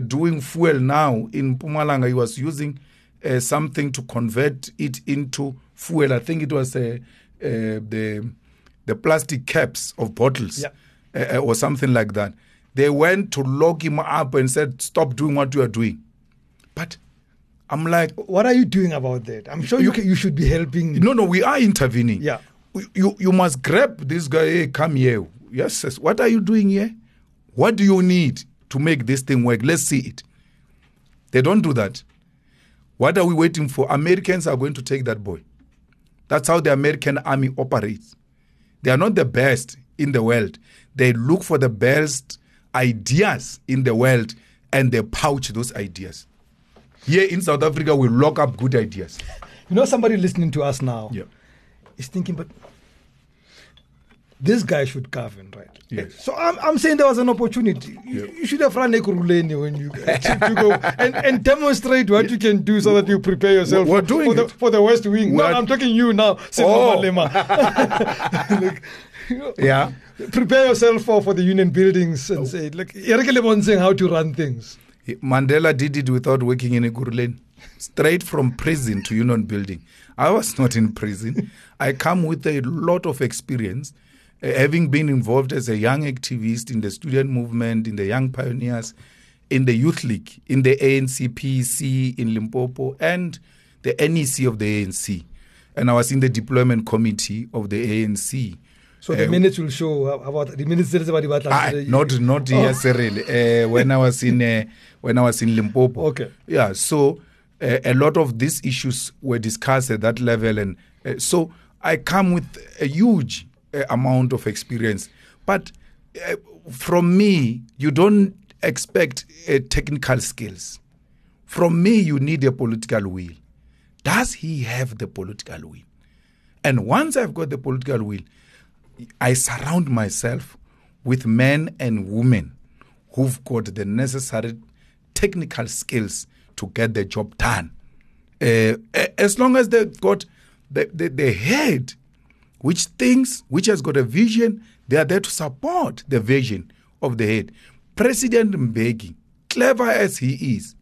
doing fuel now in Mpumalanga. He was using uh, something to convert it into fuel. I think it was uh, uh the the plastic caps of bottles yeah. Uh, uh, or something like that. They went to lock him up and said, "Stop doing what you are doing." But I'm like, what are you doing about that? I'm sure you can, you should be helping. No, no, we are intervening. Yeah, you you must grab this guy. Hey, come here. Yes, yes. What are you doing here? What do you need to make this thing work? Let's see it. They don't do that. What are we waiting for? Americans are going to take that boy. That's how the American army operates. They are not the best in the world. They look for the best ideas in the world and they pouch those ideas. Here in South Africa, we lock up good ideas. You know, somebody listening to us now yeah. is thinking, but this guy should govern, right? Yes. So I'm, I'm saying there was an opportunity. You, you should have run a Ekurhuleni when you to go and, and demonstrate what you can do so that you prepare yourself We're for, doing for, the, it. for the West Wing. No, We're- I'm talking you now, Oh. Like, you know, Yeah. Prepare yourself for, for the union buildings and oh. say, like, Eric Lemon saying how to run things. Mandela did it without working in Ekurhuleni. Straight from prison to union building. I was not in prison. I come with a lot of experience, having been involved as a young activist in the student movement, in the Young Pioneers, in the Youth League, in the ANC PC in Limpopo, and the NEC of the ANC. And I was in the deployment committee of the ANC. So the Uh, minutes will show about the minutes about Ah, not not Oh. necessarily. Uh, when I was in uh, when I was in Limpopo. Okay. Yeah. So uh, a lot of these issues were discussed at that level, and uh, so I come with a huge uh, amount of experience. But uh, from me, you don't expect uh, technical skills. From me, you need a political will. Does he have the political will? And once I've got the political will, I surround myself with men and women who've got the necessary technical skills to get the job done. Uh, as long as they've got the, the, the head which thinks, which has got a vision, they are there to support the vision of the head. President Mbeki, clever as he is,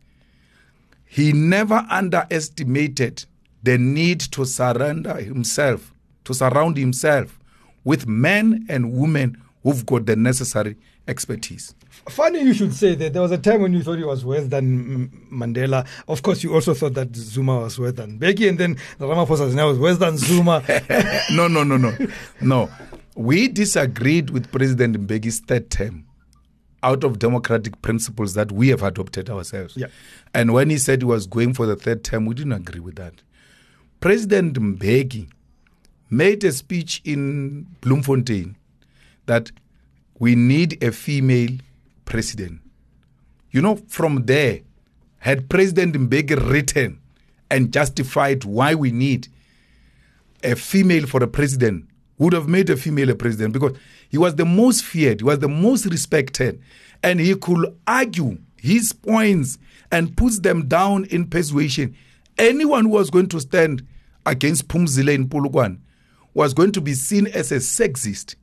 he never underestimated the need to surrender himself, to surround himself with men and women who've got the necessary expertise. Funny you should say that. There was a time when you thought he was worse than Mandela. Of course, you also thought that Zuma was worse than Mbeki, and then Ramaphosa now was worse than Zuma. no, no, no, no. No. We disagreed with President Mbeki's third term out of democratic principles that we have adopted ourselves. Yeah. And when he said he was going for the third term, we didn't agree with that. President Mbeki made a speech in Bloemfontein that we need a female president. You know, from there, had President Mbeki written and justified why we need a female for a president, would have made a female a president because he was the most feared, he was the most respected, and he could argue his points and puts them down in persuasion, anyone who was going to stand against Phumzile in Polokwane was going to be seen as a sexist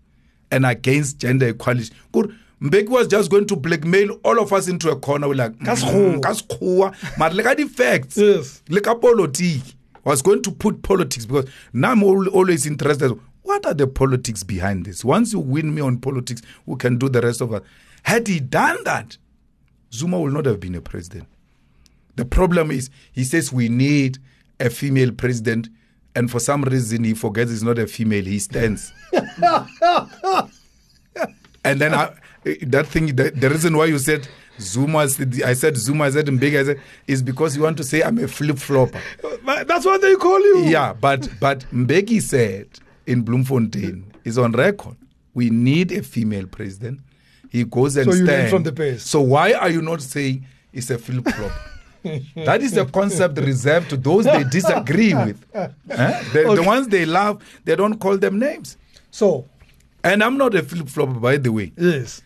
and against gender equality. Good. Mbeki was just going to blackmail all of us into a corner. We're like, Ka sekgowa." Mm. ka sekgowa." Mara le ka di-facts Yes. le ka politiki was going to put politics because now I'm always interested. What are the politics behind this? Once you win me on politics, we can do the rest of it. Had he done that, Zuma will not have been a president. The problem is he says we need a female president, and for some reason he forgets he's not a female. He stands. and then I, that thing, the, the reason why you said Zuma, I said Zuma, I said big, I said, is because you want to say I'm a flip flopper. That's what they call you. Yeah, but but Mbeki said in Bloemfontein is on record. We need a female president. He goes and So stands. from the best. So why are you not saying it's a flip flop? That is a concept reserved to those they disagree with. Eh? The, the ones they love, they don't call them names. So, And I'm not a flip flop, by the way. yes.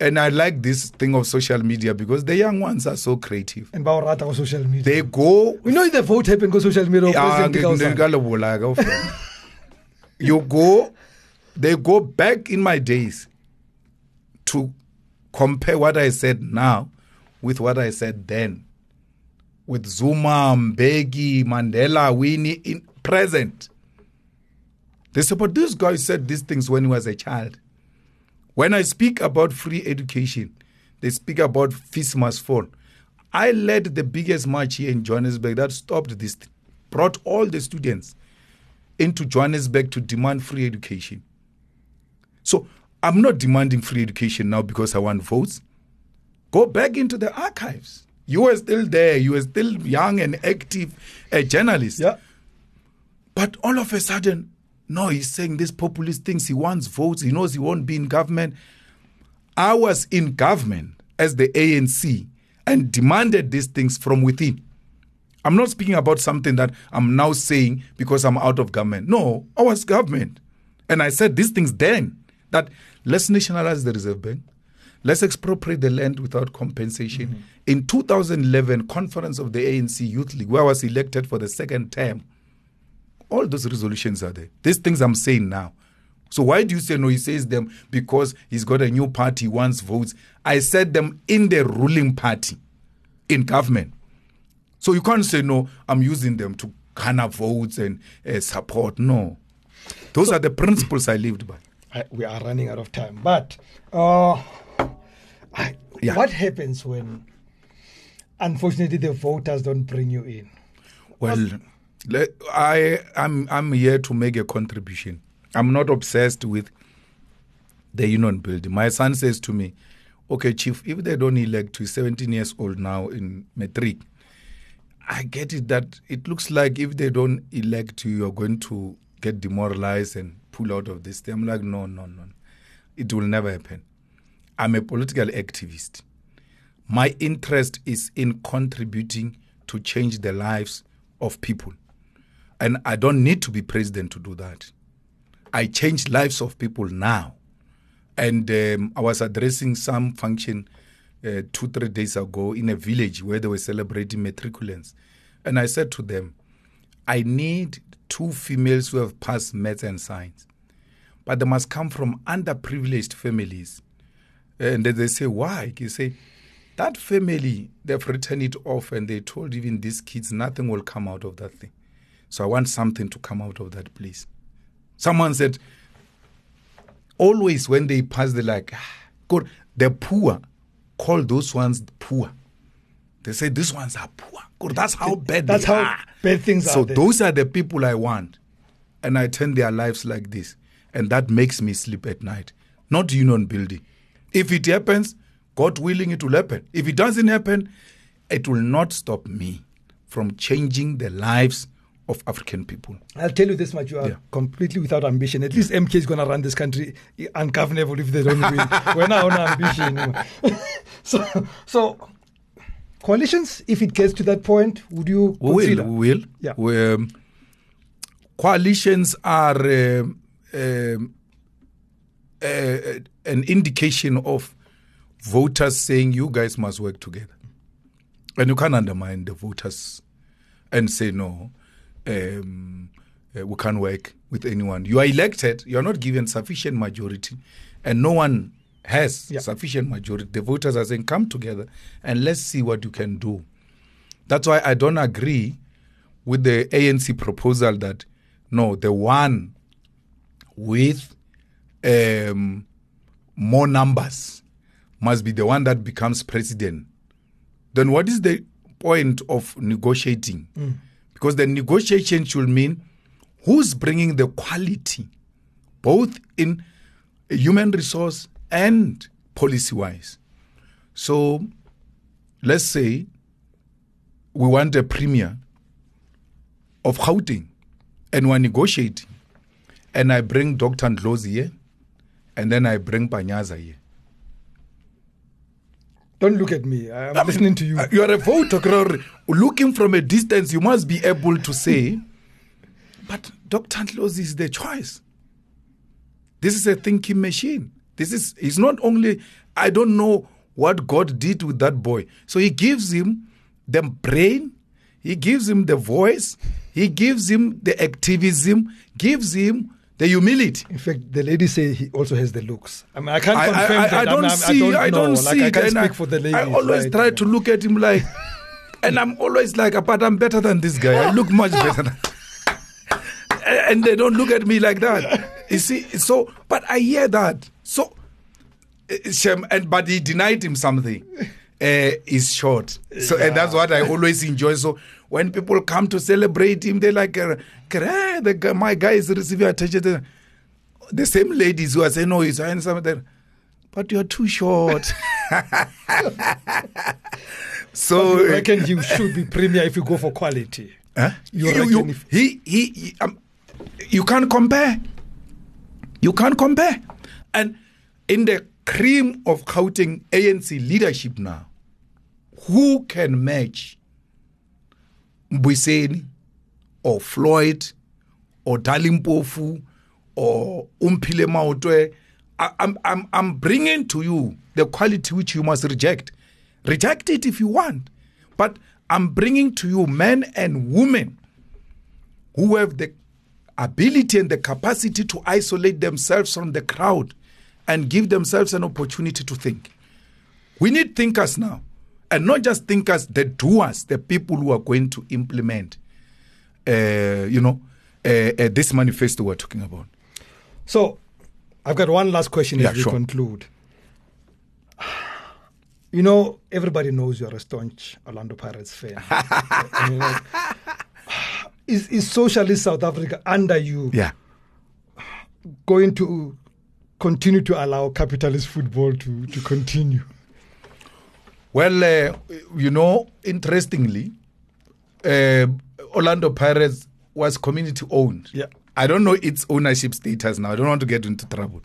And I like this thing of social media because the young ones are so creative. And Baurata on social media. They go we know the vote happened on social media. President nge- Dikausa. nge- ngalobola kaofela. you go they go back in my days to compare what i said now with what i said then with zuma mbeki mandela winnie in present they say but this guy said these things when he was a child when I speak about free education, they speak about fees must fall. I led the biggest march here in Johannesburg that stopped this, brought all the students into Johannesburg to demand free education. So I'm not demanding free education now because I want votes. Go back into the archives. You were still there. You were still young and active a journalist. Yeah. But all of a sudden, no, he's saying this populist things. He wants votes. He knows he won't be in government. I was in government as the ANC and demanded these things from within. I'm not speaking about something that I'm now saying because I'm out of government. No, I was government. And I said these things then that let's nationalize the Reserve Bank. Let's expropriate the land without compensation. In 2011, conference of the ANC Youth League, where I was elected for the second term, all those resolutions are there. These things I'm saying now. So why do you say no? He says them because he's got a new party, wants votes. I said them in the ruling party, in government. So you can't say no. I'm using them to garner votes and uh, support. No, those are the principles I lived by. I, we are running out of time. But uh, I, Yeah. what happens when, unfortunately, the voters don't bring you in? Well, I I'm I'm here to make a contribution. I'm not obsessed with the union building. My son says to me, "Okay, chief, if they don't elect you, 17 years old now in matric, I get it that it looks like if they don't elect you, you're going to get demoralized and pull out of this." thing." I'm like, "No, no, no, it will never happen. I'm a political activist." my interest is in contributing to change the lives of people. And I don't need to be president to do that. I change lives of people now. And um, I was addressing some function uh, two, three days ago in a village where they were celebrating matriculants. And I said to them, I need two females who have passed maths and science, but they must come from underprivileged families. And then they say, why? You say, that family, they've written it off and they told even these kids nothing will come out of that thing. So I want something to come out of that, please. Someone said, always when they pass, they're like, "Ah, God, the poor call those ones poor. They say these ones are poor. God, that's how bad That's how are. bad things so are So those are the people I want. And I turn their lives like this. And that makes me sleep at night. Not union building. If it happens, God willing, it will happen. If it doesn't happen, it will not stop me from changing the lives of African people. I'll tell you this much: you are Yeah. completely without ambition. At least MK is going to run this country ungovernable if they don't win. We're not on ambition. so, so coalitions. If it gets to that point, would you We will. consider? We will. Yeah. We, um, coalitions are um, um, uh, an indication of voters saying you guys must work together. And you can't undermine the voters and say no, um, uh, we can't work with anyone. You are elected, you are not given sufficient majority, and no one has Yeah. sufficient majority. The voters are saying, come together and let's see what you can do. That's why I don't agree with the ANC proposal that no, the one with um, more numbers must be the one that becomes president. Then what is the point of negotiating? Because the negotiation should mean who's bringing the quality, both in human resource and policy wise. So let's say we want a premier of Gauteng and we're negotiating. And I bring Dr. Ndlozi here, and then I bring Panyaza here. Don't look at me. I'm listening to you. Uh, You are a voter. Looking from a distance, you must be able to say, but Dr. Ndlozi is the choice. This is a thinking machine. This is, he's not only, I don't know what God did with that boy. So he gives him the brain, he gives him the voice, he gives him the activism, gives him the humility. In fact, the lady say he also has the looks. I mean, I can't I, confirm I, that. I don't I'm- I'm- see. I don't, know. see. Like, I it, can't and speak for the lady. I always right? try to look at him like, and I'm always like, but I'm better than this guy. I look much better. Than, and they don't look at me like that. You see, so but I hear that. So, uh, Shem, and but he denied him something. Uh, is short. So and that's what I always enjoy. So when people come to celebrate him, they're like, uh, "Kre, the guy, my guy is receiving attention. The same ladies who are saying, "No, he's handsome," they're, but you're too short. so You reckon you should be premier if you go for quality. Huh? You You- you- if- he, he, he- um, you can't compare. You can't compare. And in the cream of Gauteng ANC leadership now, who can match Mbuyiseni or Floyd or Dali Mpofu or Omphile Maotwe? I'm, I'm, I'm bringing to you the quality which you must reject. Reject it if you want. But I'm bringing to you men and women who have the ability and the capacity to isolate themselves from the crowd and give themselves an opportunity to think. We need thinkers now, and not just thinkers, the doers, the people who are going to implement, uh, you know, uh, uh, this manifesto we're talking about. So, I've got one last question Yeah, as we sure. conclude. You know, everybody knows you're a staunch Orlando Pirates fan. I mean, like, is, is socialist South Africa under you Yeah. going to continue to allow capitalist football to, to continue? Well, uh, you know, interestingly, uh, Orlando Pirates was community owned. Yeah. I don't know its ownership status now. I don't want to get into trouble.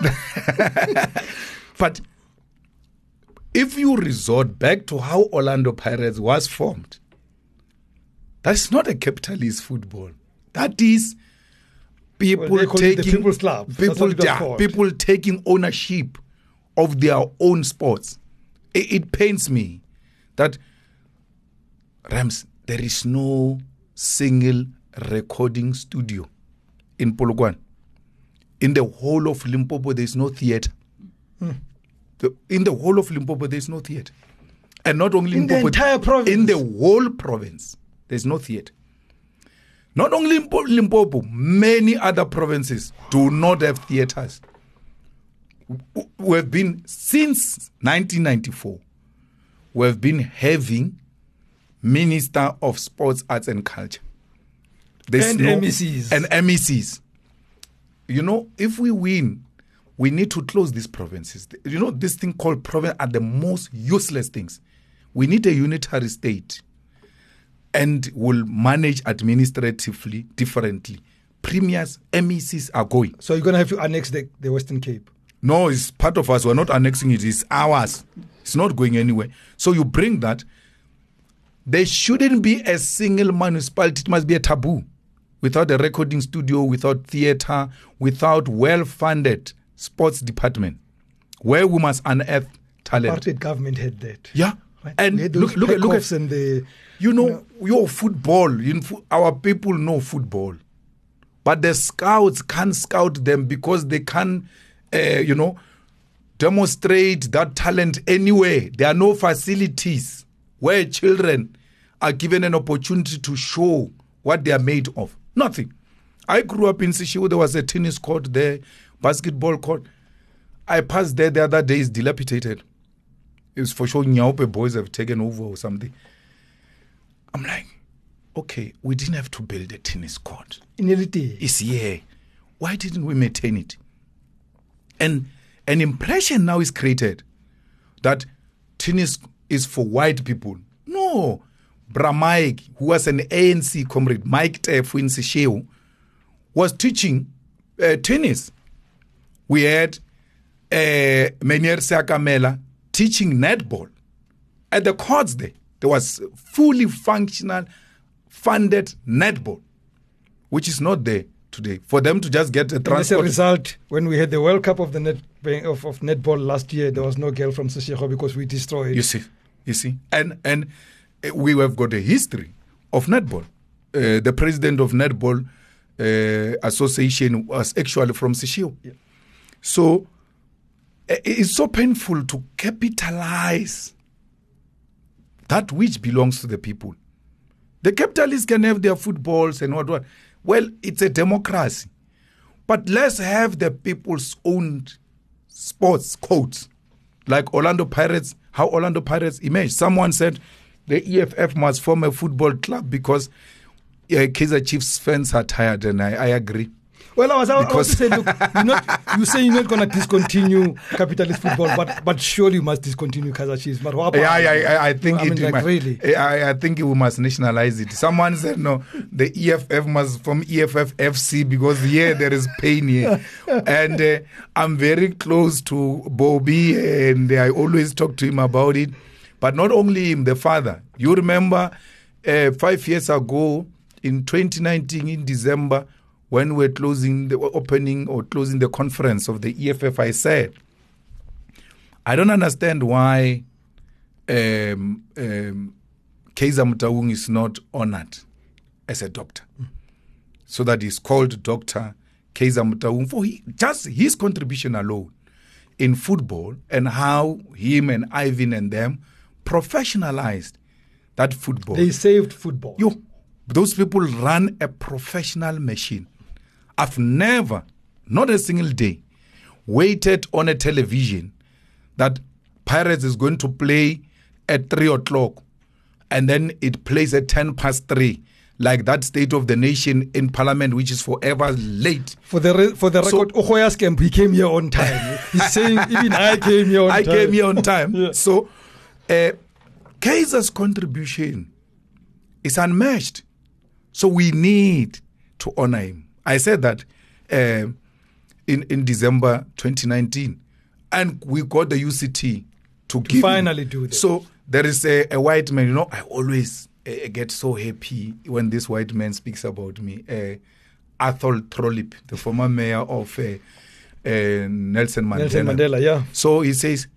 but if you resort back to how Orlando Pirates was formed, that's not a capitalist football. That is people Well, they call it the taking People's Club. People, what it was yeah, people taking ownership of their own sports. It, it pains me that Rams there is no single recording studio in Polokwane. In the whole of Limpopo, there is no theater. Hmm. The- in the whole of Limpopo, there is no theater. And not only In the entire province? In the whole province, there is no theater. Not only Limpo- Limpopo, many other provinces do not have theaters. We've been, since 1994, we've been having Minister of Sports, Arts and Culture. There's And MECs. And MECs. You know, if we win, we need to close these provinces. You know, this thing called province are the most useless things. We need a unitary state and will manage administratively differently. Premiers, MECs are going. So you're going to have to annex the, the Western Cape. No, it's part of us. We're not annexing it. It's ours. It's not going anywhere. So you bring that. There shouldn't be a single municipality. It must be a taboo. Without a recording studio, without theater, without well-funded sports department, where we must unearth talent. Apartheid government had that. Yeah. Right? And look, look, at, look at and the you know, your football. You know, our people know football, but the scouts can't scout them because they can't, uh, you know, demonstrate that talent anywhere. There are no facilities where children are given an opportunity to show what they are made of. Nothing. I grew up in Seshego. There was a tennis court there, basketball court. I passed there the other day. It's dilapidated. It's for sure Nyaope boys have taken over or something. I'm like, okay, we didn't have to build a tennis court. inility. It's here. Why didn't we maintain it? And an impression now is created that tennis is for white people. No. Bramike, who was an ANC comrade, Mike Tefu in Seshego, was teaching uh, tennis. We had uh, Menier Sakamela teaching netball at the courts there. There was fully functional, funded netball, which is not there today. For them to just get a And as a result, when we had the World Cup of the net of, of netball last year, there was no girl from Seshego because we destroyed. You see, you see, and and uh, we have got a history of netball. Uh, the president of netball uh, association was actually from Seshego. So uh, it's so painful to capitalize that which belongs to the people. The capitalists can have their footballs and what what. Well, it's a democracy, but let's have the people's own sports codes like Orlando Pirates, how Orlando Pirates emerged. Someone said the EFF must form a football club because uh, Kaizer Chiefs fans are tired, and I, I agree. Well, I was, I was Because- to say, look, you're not, you say you're not going to discontinue capitalist football, but but surely you must discontinue Kaizer Chiefs. But what Yeah, about- I, I, I think I it mean, like, must, really. I, I think we must nationalize it. Someone said no, the EFF must from EFF FC because here there is pain here, and uh, I'm very close to Bobby, and I always talk to him about it. But not only him, the father. You remember uh, five years ago in 2019 in December when we're closing the opening or closing the conference of the EFF, I said. I don't understand why um, um, Kaizer Motaung is not honored as a doctor. So that he's called Dr. Kaizer Motaung for he, just his contribution alone in football and how him and Ivan and them professionalized that football. They saved football. Yo, those people run a professional machine. I've never, not a single day, waited on a television that Pirates is going to play at 3 o'clock and then it plays at 10 past 3, like that State of the Nation in Parliament, which is forever late. For the re- for the So- record, Okoya's camp, he came here on time. He's saying even I came here on I time. came here on time. Yeah. So, uh, Kaizer's contribution is unmatched. So we need to honor him. I said that uh, in in December 2019, and we got the UCT to give him. finally do that. So there is a, a white man. You know, I always uh, get so happy when this white man speaks about me. Uh, Athol Trollip, the former mayor of uh, uh, Nelson Mandela. Nelson Mandela, yeah. So he says,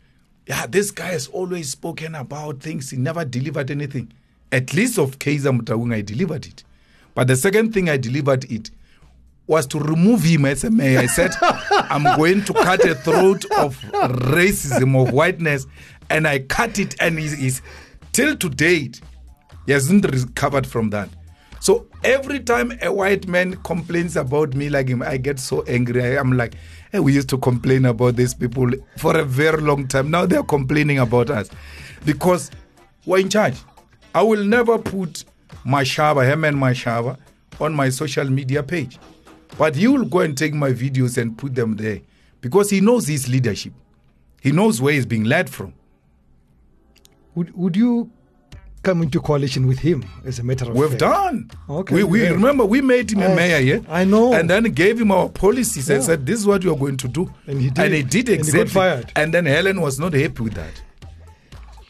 yeah, this guy has always spoken about things. He never delivered anything. At least of Kaizer Motaung, I delivered it. But the second thing I delivered it was to remove him as a mayor. I said, I'm going to cut a throat of racism, of whiteness, and I cut it, and he's, he's till to date, he hasn't recovered from that. So every time a white man complains about me like him, I get so angry. I, am like, hey, we used to complain about these people for a very long time. Now they're complaining about us because we're in charge. I will never put Mashaba, Herman Mashaba, on my social media page. But he will go and take my videos and put them there because he knows his leadership. He knows where he's being led from. Would would you come into coalition with him as a matter of We've fact? done. Okay, We, we yeah. remember we made him a mayor, yeah. I know. And then gave him our policies and said, "This is what you are going to do." And he did. And he did And he got exactly. fired. And then Helen was not happy with that.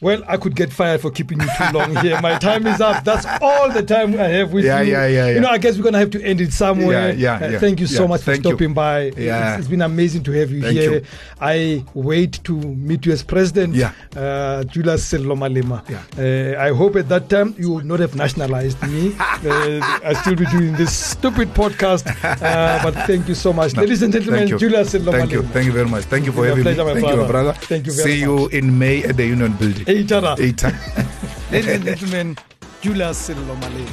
Well, I could get fired for keeping you too long here. My time is up. That's all the time I have with Yeah, you. yeah, yeah, yeah. You know, I guess we're gonna have to end it somewhere. Yeah, yeah, Uh, yeah, thank you so yeah. much for Thank you. stopping by. Yeah. It's, it's been amazing to have you Thank here. you. I wait to meet you as president. Yeah. Uh, Julius Sello Malema. Yeah. Uh, I hope at that time you will not have nationalized me. uh, I still be doing this stupid podcast. Uh, but thank you so much, No, ladies and gentlemen. thank you. Julius Sello Thank you. Thank you very much. Thank you for having pleasure, me. my Thank you, my brother. brother. Thank you very See much. you in May at the Union Building. Ladies and gentlemen, Julius Sello Malema.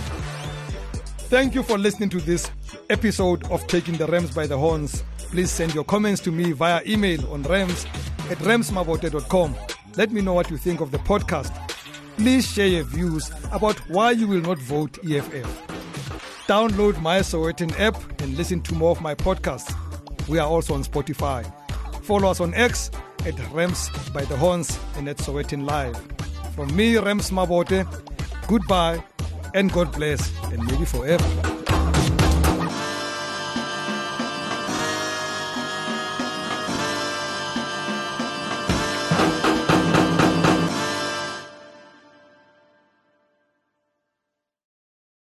Thank you for listening to this episode of Taking the Rams by the Horns. Please send your comments to me via email on rams at ramsmabote.com. Let me know what you think of the podcast. Please share your views about why you will not vote EFF. Download my Sowetan app and listen to more of my podcasts. We are also on Spotify. Follow us on X at Rams by the Horns and at Sowetan Live. From me, Rams Mabote, goodbye and God bless and maybe forever.